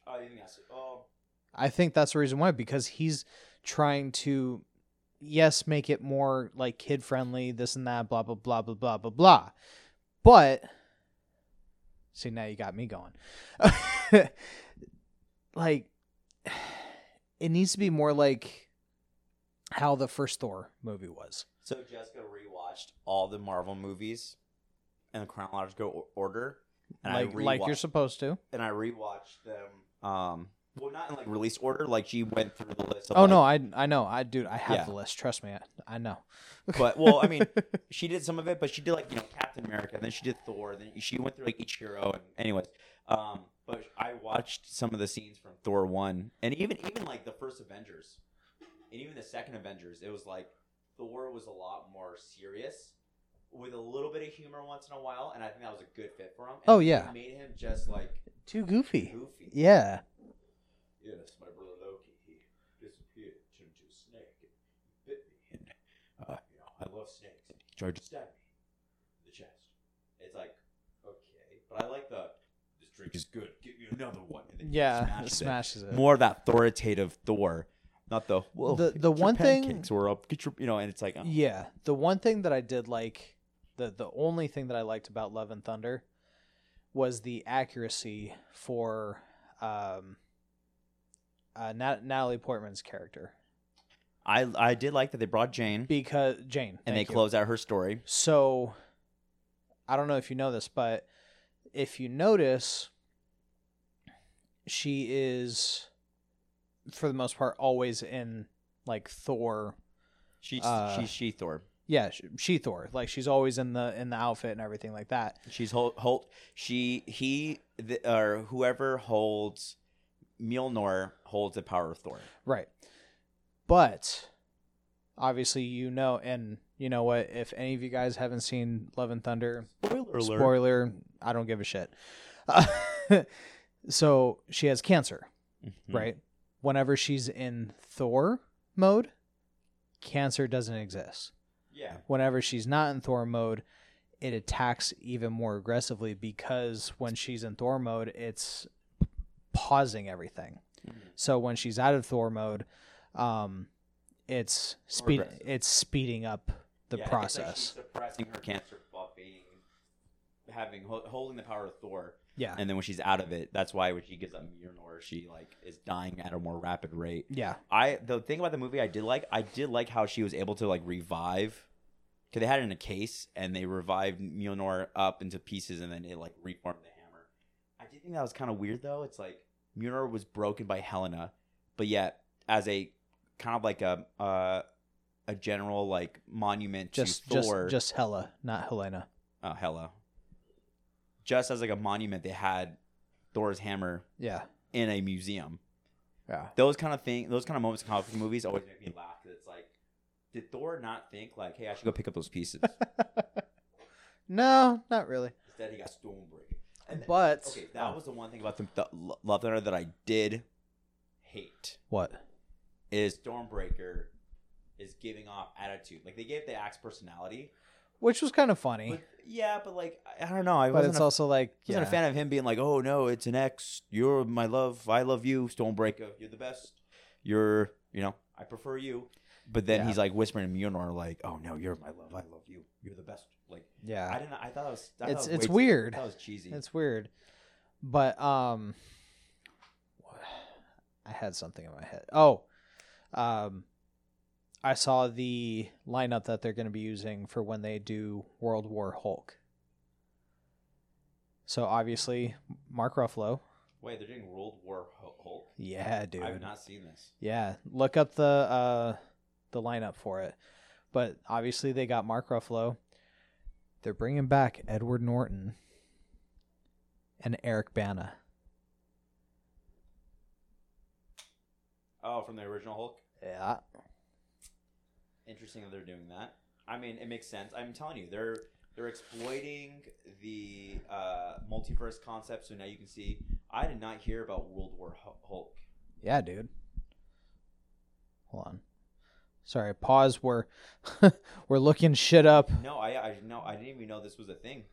Oh, you think that's oh. I think that's the reason why because he's trying to yes, make it more like kid friendly, this and that, blah blah blah blah blah blah blah. But see now you got me going. like it needs to be more like how the first Thor movie was. So Jessica rewatched all the Marvel movies in the chronological order, and like I like you're supposed to. and I rewatched them. Um, well, not in like release order. Like she went through the list. Of, Oh like- no, I I know. I dude, I have Yeah. the list. Trust me. I, I know. But well, I mean, she did some of it, but she did like you know Captain America, then she did Thor, then she went through like each hero. And anyways, um, but I watched some of the scenes from Thor one, and even even like the first Avengers, and even the second Avengers, it was like Thor was a lot more serious. With a little bit of humor once in a while, and I think that was a good fit for him. And Oh, it yeah. made him just like Too goofy. goofy. Yeah. Yes, my brother Loki, he disappeared, turned into a snake, and he bit me, and uh, you know, I love snakes. And he tried to stab me in the chest. It's like, okay, but I like the this drink is good. Give me another one. And then he Yeah. smashes It it. it. More of that authoritative Thor, not the well. The- get the your one thing- pancakes or up, get your you know, and it's like, oh, Yeah, the one thing that I did like, the the only thing that I liked about Love and Thunder, was the accuracy for um, uh, Nat- Natalie Portman's character I I did like that they brought Jane because Jane and they you. closed out her story. So, I don't know if you know this, but if you notice, she is, for the most part, always in like Thor She's Uh, she's she Thor. yeah she, she thor like she's always in the in the outfit and everything like that She's hold, hold she he the, or whoever holds Mjolnir holds the power of Thor. right but obviously you know and you know what if any of you guys haven't seen love and thunder Spoiler spoiler i don't give a shit so she has cancer Mm-hmm. right whenever she's in thor mode cancer doesn't exist Yeah. whenever she's not in Thor mode, it attacks even more aggressively because when she's in Thor mode, it's pausing everything. Mhm. So when she's out of Thor mode, um, it's speed it's speeding up the Yeah, like process. she's suppressing her cancer while being having holding the power of Thor, yeah, and then when she's out of it, that's why when she gives up Mjolnir, she like is dying at a more rapid rate. yeah, I the thing about the movie I did like, I did like how she was able to like revive. Cause they had it in a case and they revived Mjolnir up into pieces and then it like reformed the hammer. I did think that was kind of weird though. It's like Mjolnir was broken by Helena, but yet as a kind of like a uh, a general like monument just to Thor, just just Hela, not Helena. oh Hela, just as like a monument, they had Thor's hammer Yeah, in a museum yeah, those kind of thing, those kind of moments in comic book movies always make me laugh. 'cause it's like, did Thor not think like, hey, I should go pick up those pieces? no, not really. Instead, he got. And But okay, that was the one thing about the, the Love Thunder that I did hate what? is Stormbreaker is giving off attitude. Like they gave the axe personality, Which was kind of funny, but yeah, but like I, don't know. I but wasn't it's a, also like I wasn't yeah, a fan of him being like, oh no, it's an ex. You're my love. I love you, Stormbreaker. You're the best. You're, you know, I prefer you. But then Yeah. he's like whispering to Mjolnir, like, "Oh no, you're my love. I love you. You're the best." Like, yeah. I didn't. I thought it was. I It's- it's too- weird. That was cheesy. It's weird. But um I had something in my head. Oh. Um I saw the lineup that they're going to be using for when they do World War Hulk. So obviously Mark Ruffalo. Wait, they're doing World War Hulk. Yeah, dude. I have not seen this. Yeah, look up the uh the lineup for it. But obviously they got Mark Ruffalo. They're bringing back Edward Norton and Eric Bana. Oh, from the original Hulk. Yeah. Interesting that they're doing that. I mean, it makes sense. I'm telling you, they're they're exploiting the uh, multiverse concept. So now you can see. I did not hear about World War Hulk. Yeah, dude. Hold on. Sorry, pause. We're we're looking shit up. No, I I no, I didn't even know this was a thing.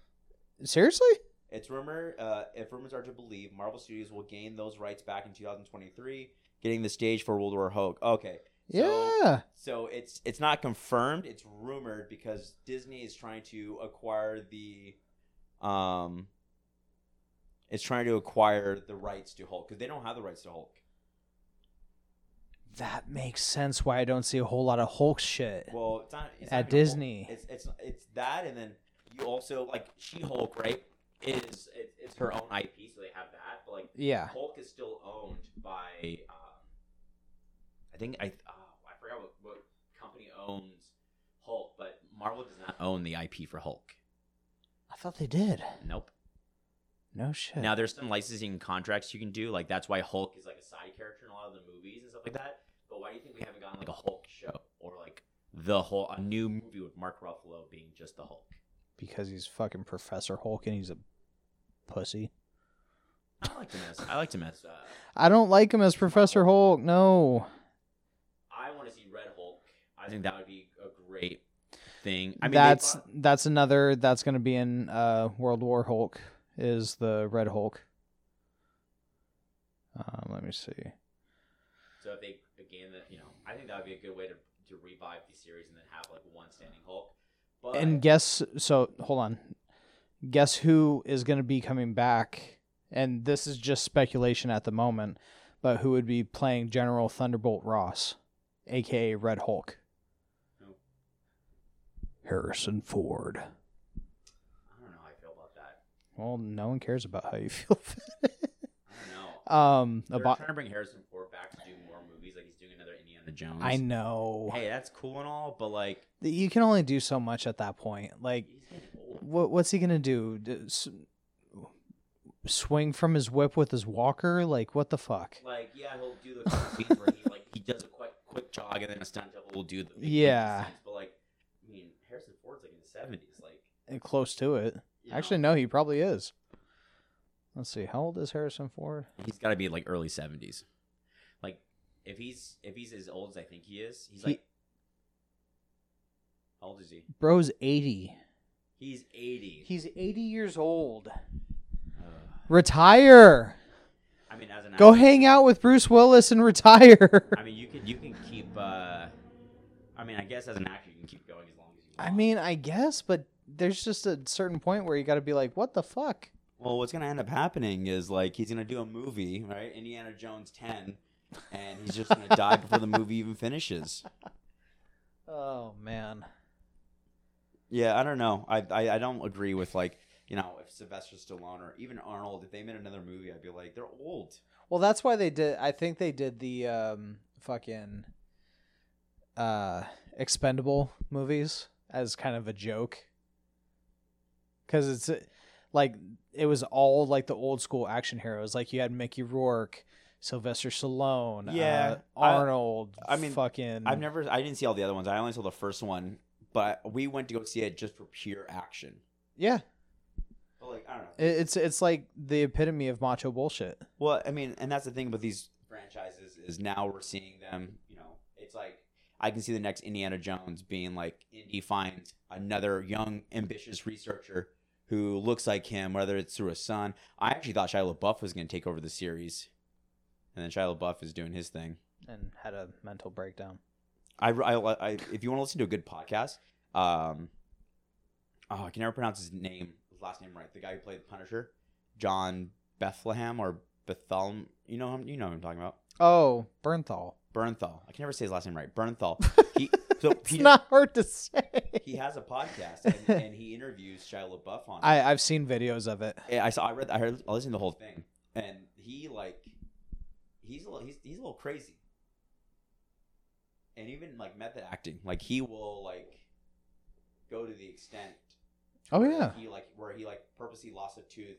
Seriously? It's rumor. Uh, if rumors are to believe, Marvel Studios will gain those rights back in 2023, getting the stage for World War Hulk. Okay. So, yeah. So it's it's not confirmed. It's rumored because Disney is trying to acquire the, um. It's trying to acquire the rights to Hulk because they don't have the rights to Hulk. That makes sense. Why I don't see a whole lot of Hulk shit. Well, it's not it's At not. Disney. It's it's it's that, and then you also like She Hulk, right? Is it, it's her own IP, so they have that. But like Yeah. Hulk is still owned by, um, I think I oh, I forgot what, what company owns Hulk, but Marvel does not own the IP for Hulk. I thought they did. Nope. No shit. Now there's some licensing contracts you can do, like that's why Hulk is like a side character in a lot of the movies and stuff like that. But why do you think we haven't gotten like a Hulk show or like the whole a new movie with Mark Ruffalo being just the Hulk? because he's fucking Professor Hulk and he's a pussy. I like him as I like him as uh, I don't like him as Professor Hulk. No. I want to see Red Hulk. I think that would be a great thing. I mean, that's thought- that's another that's going to be in uh, World War Hulk is the Red Hulk. Um, let me see. so if they again that you know, I think that would be a good way to to revive the series and then have like one standing Hulk. But And guess so. Hold on. Guess who is going to be coming back? And this is just speculation at the moment, but who would be playing General Thunderbolt Ross, aka Red Hulk? Who? Harrison Ford. I don't know how I feel about that. Well, no one cares about how you feel. I don't know. um, They're about trying to bring Harrison Ford back to do more movies, like he's doing another Indiana Jones. I know Hey, that's cool and all, but like you can only do so much at that point. Like, he's getting old. what what's he gonna do? D- s- swing from his whip with his walker? Like, what the fuck? Like, yeah, he'll do the scenes where he like he does a quick quick jog and then a stunt double will do the big Yeah. scenes, but like, I mean, Harrison Ford's like in the seventies, like Eh, Close to it. Actually, know, no, he probably is. Let's see. How old is Harrison Ford? he's got to be like early seventies. Like, if he's if he's as old as I think he is, he's He- like, how old is he? Bro's 80. He's eighty. He's 80 years old. Ugh. Retire. I mean, as an Go actor- hang out with Bruce Willis and retire. I mean, you can you can keep. uh I mean, I guess as an actor, you can keep going as long as you want. I mean, I guess, but there's just a certain point where you got to be like, what the fuck? Well, what's gonna end up happening is like he's gonna do a movie, right? Indiana Jones ten, and he's just gonna die before the movie even finishes. Oh, man. Yeah, I don't know. I, I I don't agree with like you know if Sylvester Stallone or even Arnold, if they made another movie, I'd be like they're old. Well, that's why they did. I think they did the um, fucking uh, expendable movies as kind of a joke. Because it's like it was all like the old school action heroes. Like you had Mickey Rourke, Sylvester Stallone, Yeah, uh, Arnold. I mean, fucking. I've never, I didn't see all the other ones. I only saw the first one, but we went to go see it just for pure action. Yeah, But like I don't know. it's it's like the epitome of macho bullshit. Well, I mean, and that's the thing with these franchises is now we're seeing them. You know, it's like I can see the next Indiana Jones being like Indy finds another young, ambitious researcher who looks like him, whether it's through a son. I actually thought Shia LaBeouf was going to take over the series, and then Shia LaBeouf is doing his thing. And had a mental breakdown. I, I, I if you want to listen to a good podcast, um, oh, I can never pronounce his name, his last name right. The guy who played the Punisher, John Bethlehem or Bethel. You know him. You know who I'm talking about. Oh, Bernthal. Bernthal. I can never say his last name right. Bernthal. He so It's he, not hard to say. he has a podcast and, and he interviews Shia LaBeouf on. it. I I've seen videos of it. Yeah, I saw. I read. I heard. I listened to the whole thing, and he like, he's a little. He's he's a little crazy. And even like method acting, like he will like go to the extent. Oh yeah, He like where he like purposely lost a tooth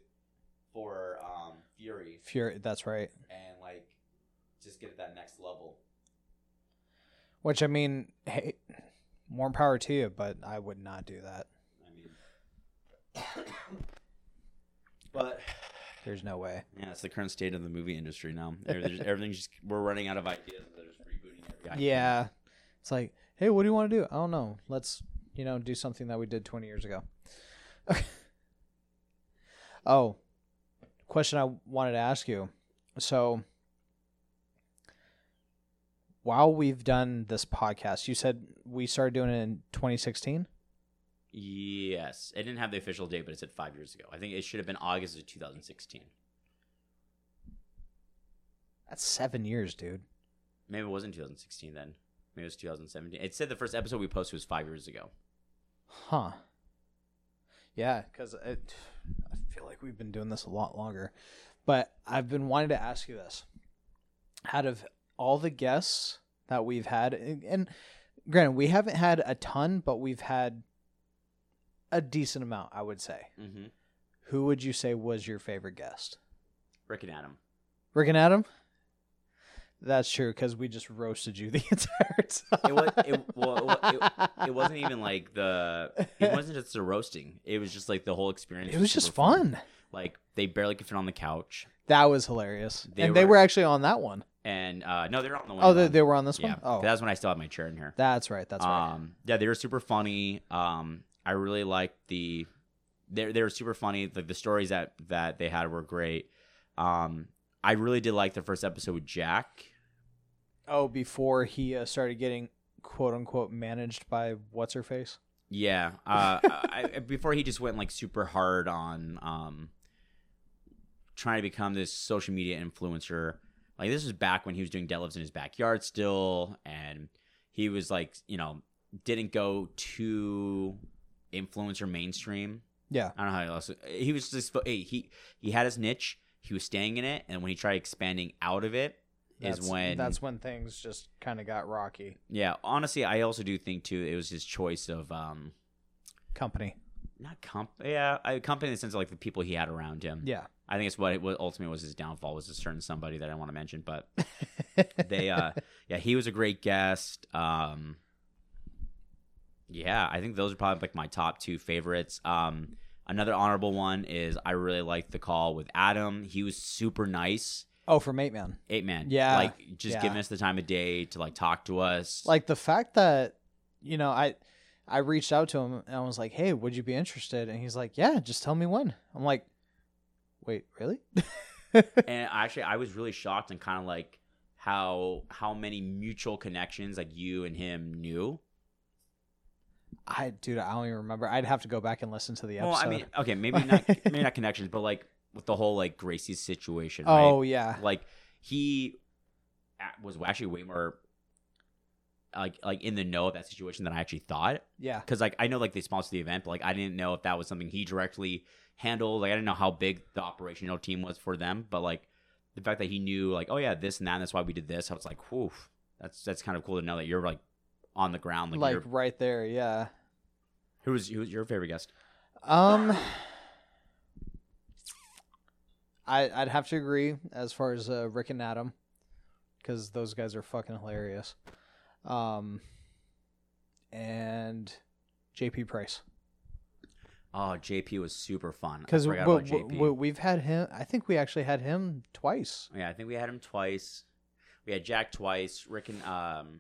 for um Fury Fury. That's right. and like just get at that next level. Which I mean, hey, more power to you, but I would not do that. I mean, but There's no way. yeah, it's the current state of the movie industry now. Everything's just, everything's just we're running out of ideas. They're just rebooting every idea. Yeah, it's like Hey, what do you want to do? I don't know. Let's you know do something that we did 20 years ago. Okay. Oh, question I wanted to ask you. So, while we've done this podcast, you said we started doing it in 2016. Yes, it didn't have the official date, but it said five years ago. I think it should have been August of 2016. That's seven years, dude. Maybe it wasn't 2016 then. Maybe it was 2017. It said the first episode we posted was five years ago. Huh. Yeah, because I feel like we've been doing this a lot longer. But I've been wanting to ask you this. Out of all the guests that we've had, and, and granted, we haven't had a ton, but we've had a decent amount, I would say. Mm-hmm. Who would you say was your favorite guest? Rick and Adam. Rick and Adam? That's true because we just roasted you the entire time. It was it, well, it, it wasn't even like the it wasn't just the roasting. It was just like the whole experience. It was just super fun. Like they barely could fit on the couch, That was hilarious. They and they were- were actually on that one. and uh no, they're on the one. Oh, they, they were on this yeah. one? Oh, that was when I still had my chair in here. that's right. That's right. Um, yeah, they were super funny. Um, I really liked the. They they were super funny. Like the stories that that they had were great. Um, I really did like the first episode with Jack. Oh, before he uh, started getting quote unquote managed by what's her face? Yeah. Uh, I, I- before he just went like super hard on um, trying to become this social media influencer. Like this was back when he was doing deadlifts in his backyard still, and he was like, you know, didn't go too influencer mainstream. Yeah. I don't know how else. He was just hey, he he had his niche. He was staying in it, and when he tried expanding out of it, is That's, when that's when things just kind of got rocky. yeah. Honestly, I also do think too it was his choice of um Company. not comp yeah I, company in the sense of like the people he had around him. Yeah. I think it's what it was ultimately was his downfall was a certain somebody that I want to mention, but they uh yeah he was a great guest. Um, yeah, I think those are probably like my top two favorites. Um, another honorable one is I really liked the call with Adam. He was super nice. oh, from Eight Man. Eight man, Yeah, like just yeah. giving us the time of day to like talk to us. Like the fact that, you know, I I reached out to him and I was like, hey, would you be interested? And he's like, yeah, just tell me when. I'm like, wait, really? and actually i was really shocked and kind of like how how many mutual connections like you and him knew I, dude, I don't even remember. I'd have to go back and listen to the episode. well i mean okay maybe not maybe not connections but like with the whole like gracie's situation right oh, yeah. like he was actually way more like like in the know of that situation than i actually thought Yeah. because like i know like they sponsored the event but like i didn't know if that was something he directly handled like i didn't know how big the operational team was for them but like the fact that he knew like oh yeah this and that and that's why we did this i was like whew that's that's kind of cool to know that you're like on the ground like, Like, right there. Yeah. who was who was your favorite guest Um, I I'd have to agree as far as uh, Rick and Adam, because those guys are fucking hilarious. Um, and JP Price, oh jp was super fun because we, forgot about JP. we, we've had him. I think we actually had him twice. yeah i think we had him twice we had jack twice rick and um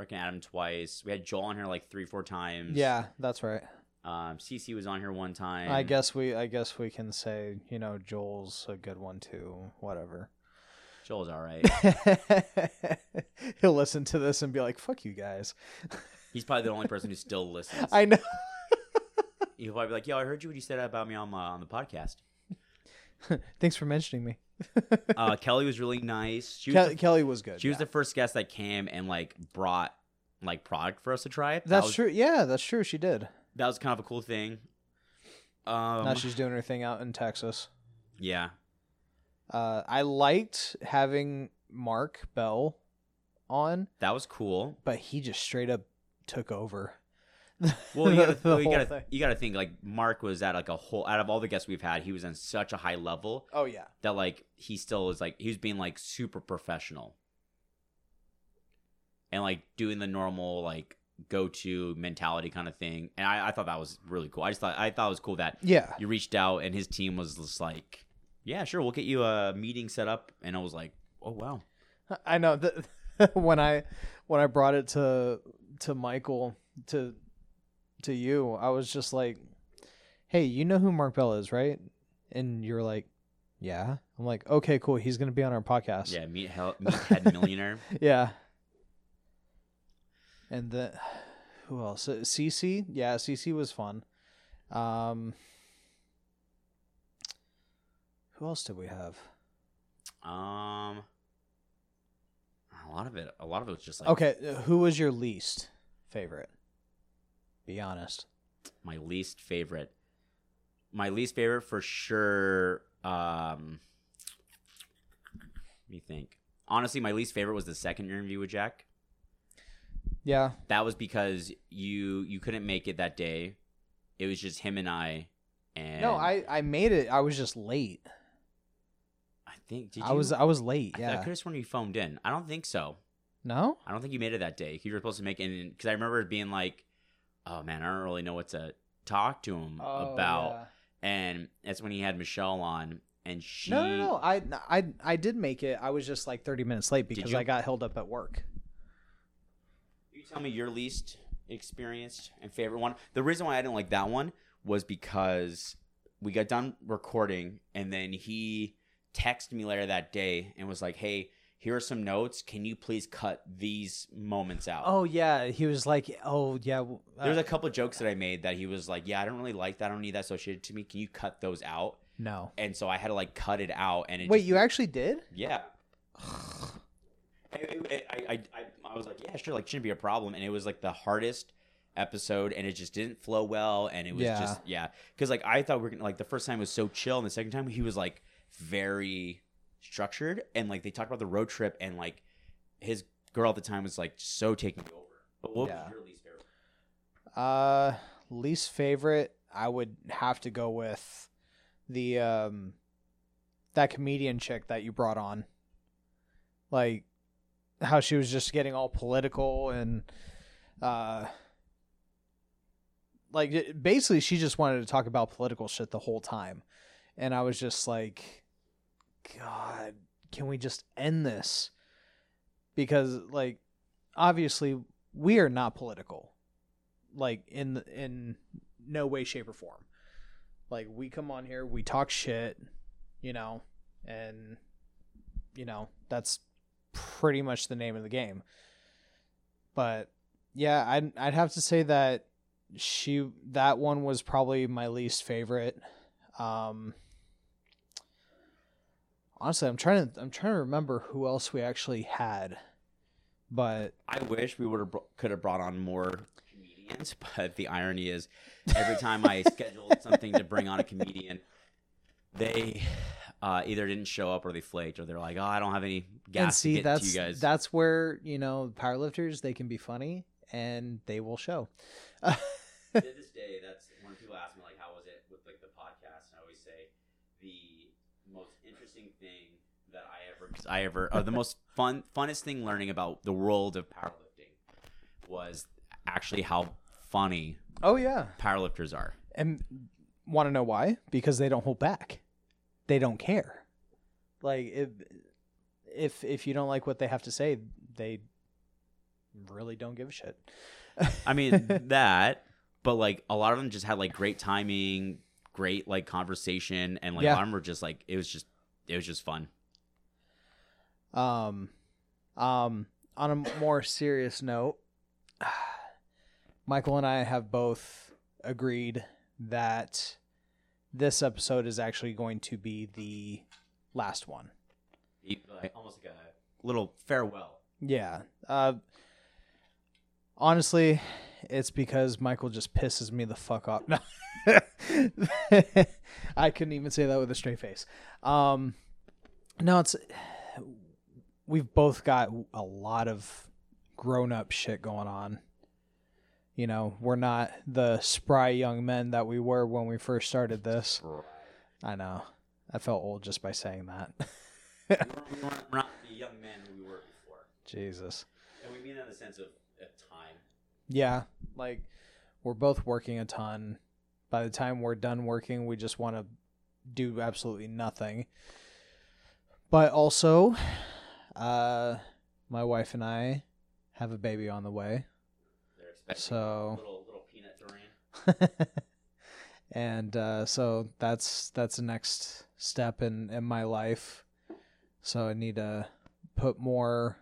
rick and adam twice we had joel on here like three four times Yeah, that's right. um cc was on here one time I guess we I guess we can say you know Joel's a good one too. Whatever. joel's all right He'll listen to this and be like, "Fuck you guys." He's probably the only person who still listens. I know. He'll probably be like, "Yo, I heard you what you said about me on my, on the podcast." Thanks for mentioning me. Uh, Kelly was really nice. She was, Kelly, the, Kelly was good. she was yeah. the first guest that came and like brought like product for us to try. That That's was, true. Yeah, that's true. She did. That was kind of a cool thing. Um, now she's doing her thing out in Texas. yeah, Uh, I liked having Mark Bell on, that was cool. but he just straight up took over. Well, you gotta, well, you, gotta you gotta think like Mark was at like a whole out of all the guests we've had, he was on such a high level Oh yeah. that like he still is like he was being like super professional. And like doing the normal like go to mentality kind of thing. And I, I thought that was really cool. I just thought i thought it was cool that Yeah. you reached out and his team was just like yeah sure we'll get you a meeting set up. And i was like oh wow. I know. That when I when I brought it to to Michael to to you. I was just like, "Hey, you know who Mark Bell is, right?" And you're like, "Yeah." I'm like, "Okay, cool. He's gonna be on our podcast." Yeah, meet hell, meathead millionaire. Yeah. And the who else? Uh, CC? Yeah, CC was fun. Um Who else did we have? Um, a lot of it. A lot of it was just like Okay, uh, who was your least favorite? Be honest. my least favorite. My least favorite for sure. Um, let me think. Honestly, my least favorite was the second interview with Jack. Yeah. That was because you you couldn't make it that day. It was just him and I. And No, I I made it. I was just late. I think did you? I was I was late. I, Yeah. could have sworn you phoned in. I don't think so. no? I don't think you made it that day. You were supposed to make it because I remember it being like, "Oh man, I don't really know what to talk to him Oh, about." And that's when he had Michelle on, and she. No, no, no. I I I did make it. I was just like 30 minutes late because? I got held up at work. You tell me your least experienced and favorite one. The reason why I didn't like that one was because we got done recording, and then he texted me later that day and was like, "Hey." Here are some notes. Can you please cut these moments out? Oh yeah, he was like, "Oh yeah." w- There's uh, a couple of jokes that I made that he was like, "Yeah, I don't really like that. I don't need that associated to me. Can you cut those out?" no. And so I had to like cut it out. And it Wait, just- you actually did? Yeah. I, I, I, I, I was like, yeah, sure, like shouldn't be a problem. And it was like the hardest episode, and it just didn't flow well. And it was Yeah. just yeah, because like I thought we are gonna like the first time was so chill, and the second time he was like very structured, and like they talked about the road trip, and like his girl at the time was like so taking over. But what Yeah. was your least favorite? Uh, least favorite, I would have to go with the um that comedian chick that you brought on. Like how she was just getting all political and uh like basically she just wanted to talk about political shit the whole time. And I was just like god, can we just end this? Because like obviously we are not political like in in no way shape or form. Like we come on here we talk shit you know and you know that's pretty much the name of the game. But yeah i'd i'd have to say that she that one was probably my least favorite. Um honestly i'm trying to i'm trying to remember who else we actually had but I wish we would have could have brought on more comedians, but the irony is, every time I scheduled something to bring on a comedian, they uh, either didn't show up or they flaked, or they're like, "Oh, I don't have any gas and see to get that's to you guys." that's where you know powerlifters they can be funny and they will show to this day, that's when people ask me like, "How was it with like the podcast?" And I always say, the most interesting thing that I ever, I ever, or the most fun, funnest thing learning about the world of powerlifting was actually how funny oh yeah. powerlifters are. and want to know why? Because they don't hold back. They don't care. Like if if if you don't like what they have to say they really don't give a shit. I mean that, but like a lot of them just had like great timing, great like conversation, and like Yeah. lot were just like it was just it was just fun. Um, um, on a more serious note, Michael and I have both agreed that this episode is actually going to be the last one. Like, almost like a little farewell. Yeah. Uh, honestly, it's because Michael just pisses me the fuck off. No. I couldn't even say that with a straight face. Um, no, it's we've both got a lot of grown up shit going on. You know, we're not the spry young men that we were when we first started this. I know. I felt old just by saying that. we weren't, we weren't, not the young men we were before, Jesus. and we mean that in the sense of. Yeah, like we're both working a ton. By the time we're done working, we just want to do absolutely nothing. But also, uh, my wife and I have a baby on the way. So- little little and uh, so that's that's the next step in in my life. So I need to put more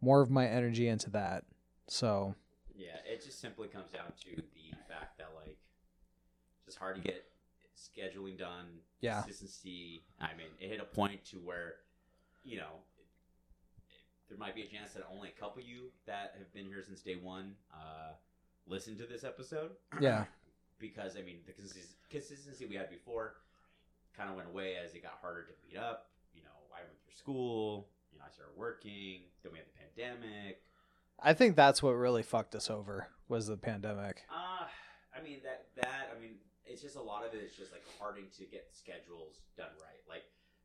more of my energy into that. So it just simply comes down to the fact that like it's just hard to get scheduling done. Yeah. Consistency. I mean, it hit a point to where, you know, there might be a chance that only a couple of you that have been here since day one uh, listen to this episode. Yeah. because I mean, the consis- consistency we had before kind of went away as it got harder to meet up. You know, I went through school. You know, I started working. Then we had the pandemic. I think that's what really fucked us over was the pandemic. Uh, I mean that that I mean it's just a lot of it is just like harding to get schedules done right. Like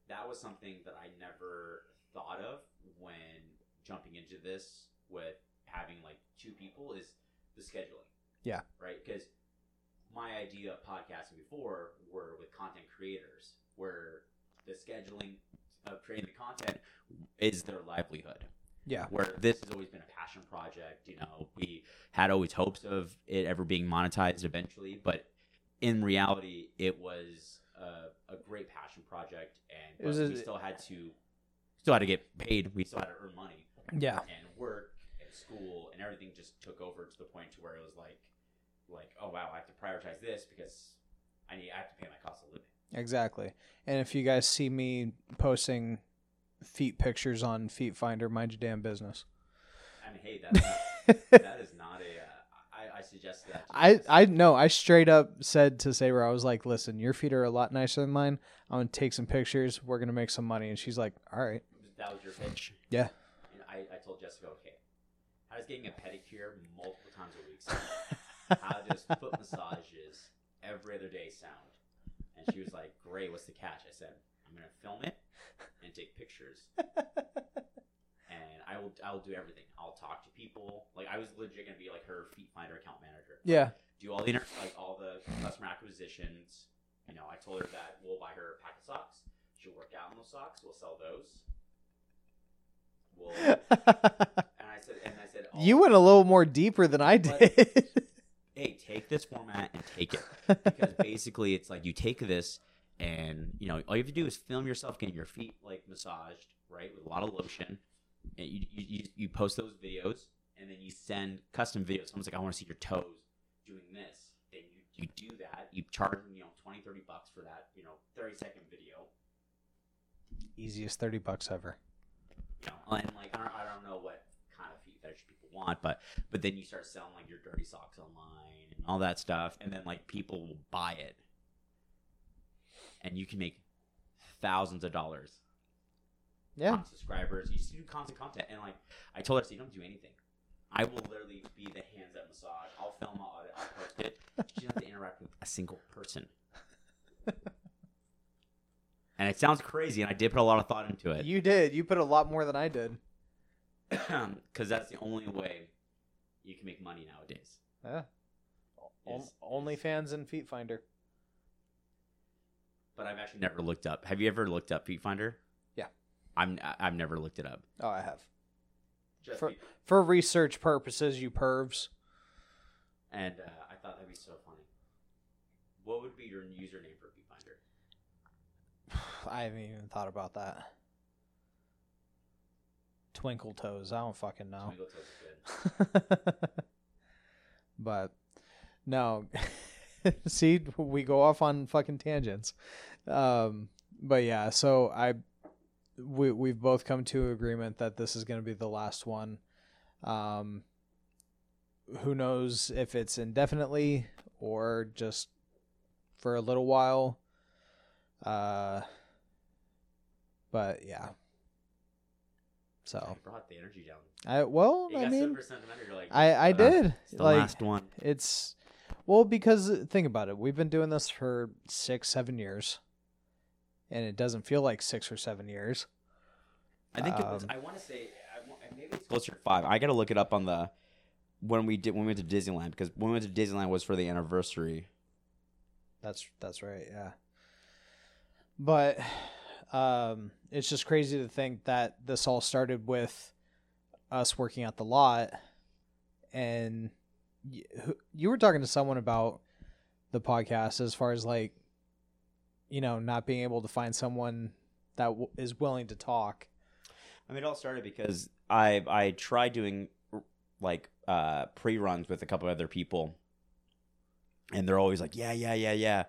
that was something that I never thought of when jumping into this with having like two people is the scheduling. Yeah. Right? Because my idea of podcasting before were with content creators where the scheduling of creating the content is their livelihood Yeah. where this has always been a passion project. You know, we had always hopes of it ever being monetized eventually, but in reality, it was a, a great passion project, and was we still had to still had to get paid. We still had to earn money Yeah. and work and school and everything just took over to the point to where it was like, like oh wow, I have to prioritize this because I need I have to pay my cost of living. Exactly. And if you guys see me posting feet pictures on Feet Finder, mind your damn business. I mean, hey, that's not, that is not a. Uh, I, I suggest that. I guys. I no, I straight up said to Saber, I was like, "Listen, your feet are a lot nicer than mine. I'm gonna take some pictures. We're gonna make some money." And she's like, "All right, that was your pitch. yeah." And I, I told Jessica, okay, I was getting a pedicure multiple times a week. sound. How does foot massages every other day sound? And she was like, great, what's the catch? I said, I'm going to film it and take pictures. and I will, I will do everything. I'll talk to people. Like, I was legit going to be like her Feet Finder account manager. Yeah. Do all the, inter- like, all the customer acquisitions. You know, I told her that we'll buy her a pack of socks. She'll work out in those socks. We'll sell those. We'll, and I said, and I said, oh, you went a little more deeper than I did. hey, take this format and take it because basically it's like you take this and you know all you have to do is film yourself getting your feet like massaged, right, with a lot of lotion. And you you, you, post those videos and then you send custom videos. Someone's like, I want to see your toes doing this. Then you, you do that. You charge them, you know, 20, 30 bucks for that, you know, 30 second video. Easiest thirty bucks ever. You know, and like I don't, I don't know what kind of feet fetish people want, but but then you start selling like your dirty socks online and all that stuff, and then like people will buy it, and you can make thousands of dollars Yeah. on subscribers. You just do constant content, and like I told her, so you don't do anything. I will literally be the hands up massage. I'll film, I'll edit, I'll post it. She doesn't have to interact with a single person. and it sounds crazy, and I did put a lot of thought into it. You did. You put a lot more than I did. because that's the only way you can make money nowadays. Yeah. Is- OnlyFans and Feet Finder. But I've actually never looked up. Have you ever looked up Feet Finder? Yeah. I'm. I've never looked it up. Oh, I have. Just For- For research purposes, you pervs. and uh, I thought that'd be so funny. What would be your username for Feet Finder? I haven't even thought about that. Twinkle toes. I don't fucking know. Twinkle Toes is good. but no. See, we go off on fucking tangents. Um, but yeah, so I we we've both come to agreement that this is going to be the last one. Um, who knows if it's indefinitely or just for a little while. Uh, but yeah. So You brought the energy down. I well, You I got mean, super sentimental. You're like, I I did It's the like last one. it's well because uh, think about it. We've been doing this for six, seven years, and it doesn't feel like six or seven years. I think it was. Um, I want to say. I maybe it's closer to five. I got to look it up on the when we did when we went to Disneyland because when we went to Disneyland was for the anniversary. That's that's right, yeah. But um it's just crazy to think that this all started with us working at the lot and you were talking to someone about the podcast as far as like, you know, not being able to find someone that w- is willing to talk. I mean, it all started because I I tried doing like uh, pre runs with a couple other people, and they're always like, yeah, yeah, yeah, yeah.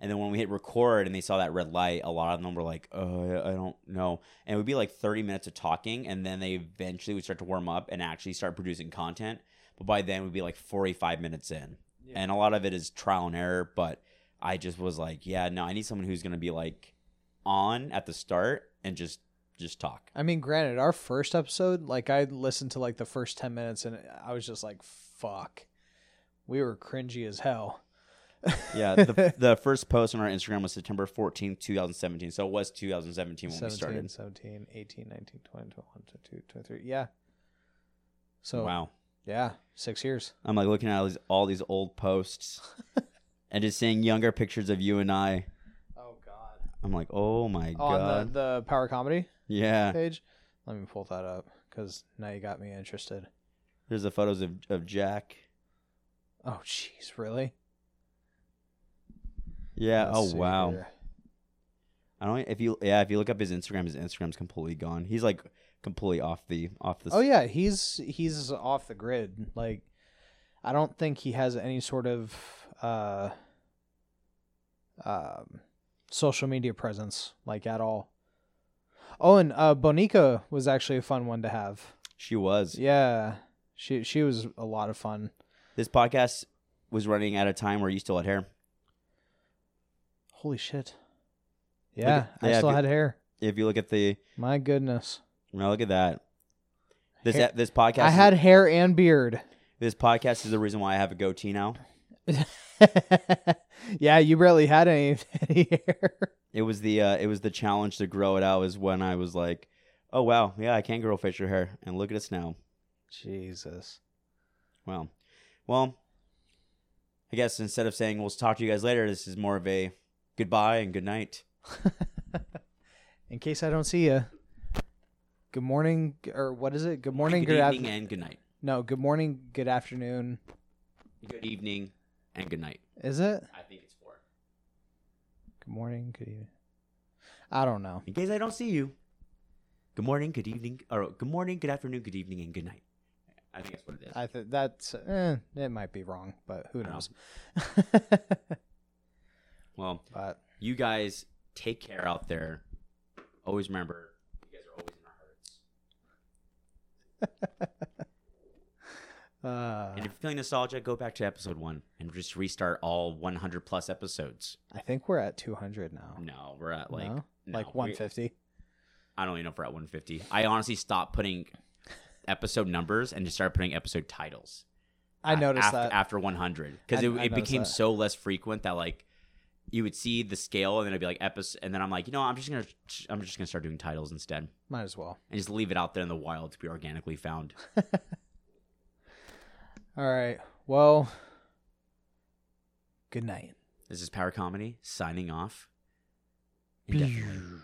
And then when we hit record and they saw that red light, a lot of them were like, "Oh, I don't know." And it would be like thirty minutes of talking, and then they eventually would start to warm up and actually start producing content. But by then, we'd be like forty-five minutes in, and a lot of it is trial and error. But I just was like, "Yeah, no, I need someone who's gonna be like on at the start and just just talk." I mean, granted, our first episode, like I listened to like the first 10 minutes and I was just like, fuck. We were cringy as hell. Yeah, the, the first post on our Instagram was September 14th, 2017. So it was 2017 when we 17, started. 17, 18, 19, 20, 21, 22, 23. Yeah. So, Wow. Yeah, six years. I'm like looking at all these, all these old posts and just seeing younger pictures of you and I. Oh, God. I'm like, oh my On God. the, the Power Comedy yeah. page. Let me pull that up because now you got me interested. There's the photos of, of Jack. Oh, jeez, really? Yeah. Let's oh, see wow. here. I don't, if you, yeah, if you look up his Instagram, his Instagram's completely gone. He's like completely off the, off the, Oh yeah, he's he's off the grid. Like I don't think he has any sort of uh um social media presence like at all. Oh, and uh Bonica was actually a fun one to have. she was. Yeah. She she was a lot of fun. This podcast was running at a time where you still had hair. Holy shit. Yeah, I yeah, still you- had hair. If you look at the, My goodness. Now look at that. This, Hair- this podcast, I had hair and beard. This podcast is the reason why I have a goatee now. yeah, you barely had any, any hair. It was the uh, it was the challenge to grow it out. Is when I was like, oh wow, yeah, I can grow facial hair, and look at us now. Jesus. Well, well, I guess instead of saying we'll talk to you guys later, this is more of a goodbye and good night. In case I don't see you, good morning, or what is it? Good morning, good good, evening, afternoon. and good night. No, good morning, good afternoon. Good evening and good night. Is it? I think it's four. Good morning, good evening. I don't know. In case I don't see you, good morning, good evening, or good morning, good afternoon, good evening, and good night. I think that's what it is. I think that's eh, it might be wrong, but who knows? well, but you guys take care out there. Always remember, you guys are always in our hearts. uh, And if you're feeling nostalgia, go back to episode one and just restart all 100 plus episodes. I think we're at 200 now. No, we're at like No? no, like 150. I don't even know if we're at 150. I honestly stopped putting episode numbers and just started putting episode titles. I noticed after, that. after 100 because it, it became that. so less frequent that like you would see the scale and then it'd be like episode and then I'm like you know I'm just gonna I'm just gonna start doing titles instead Might as well. and just leave it out there in the wild to be organically found. All right. Well, good night. This is Power Comedy signing off. Indefinitely.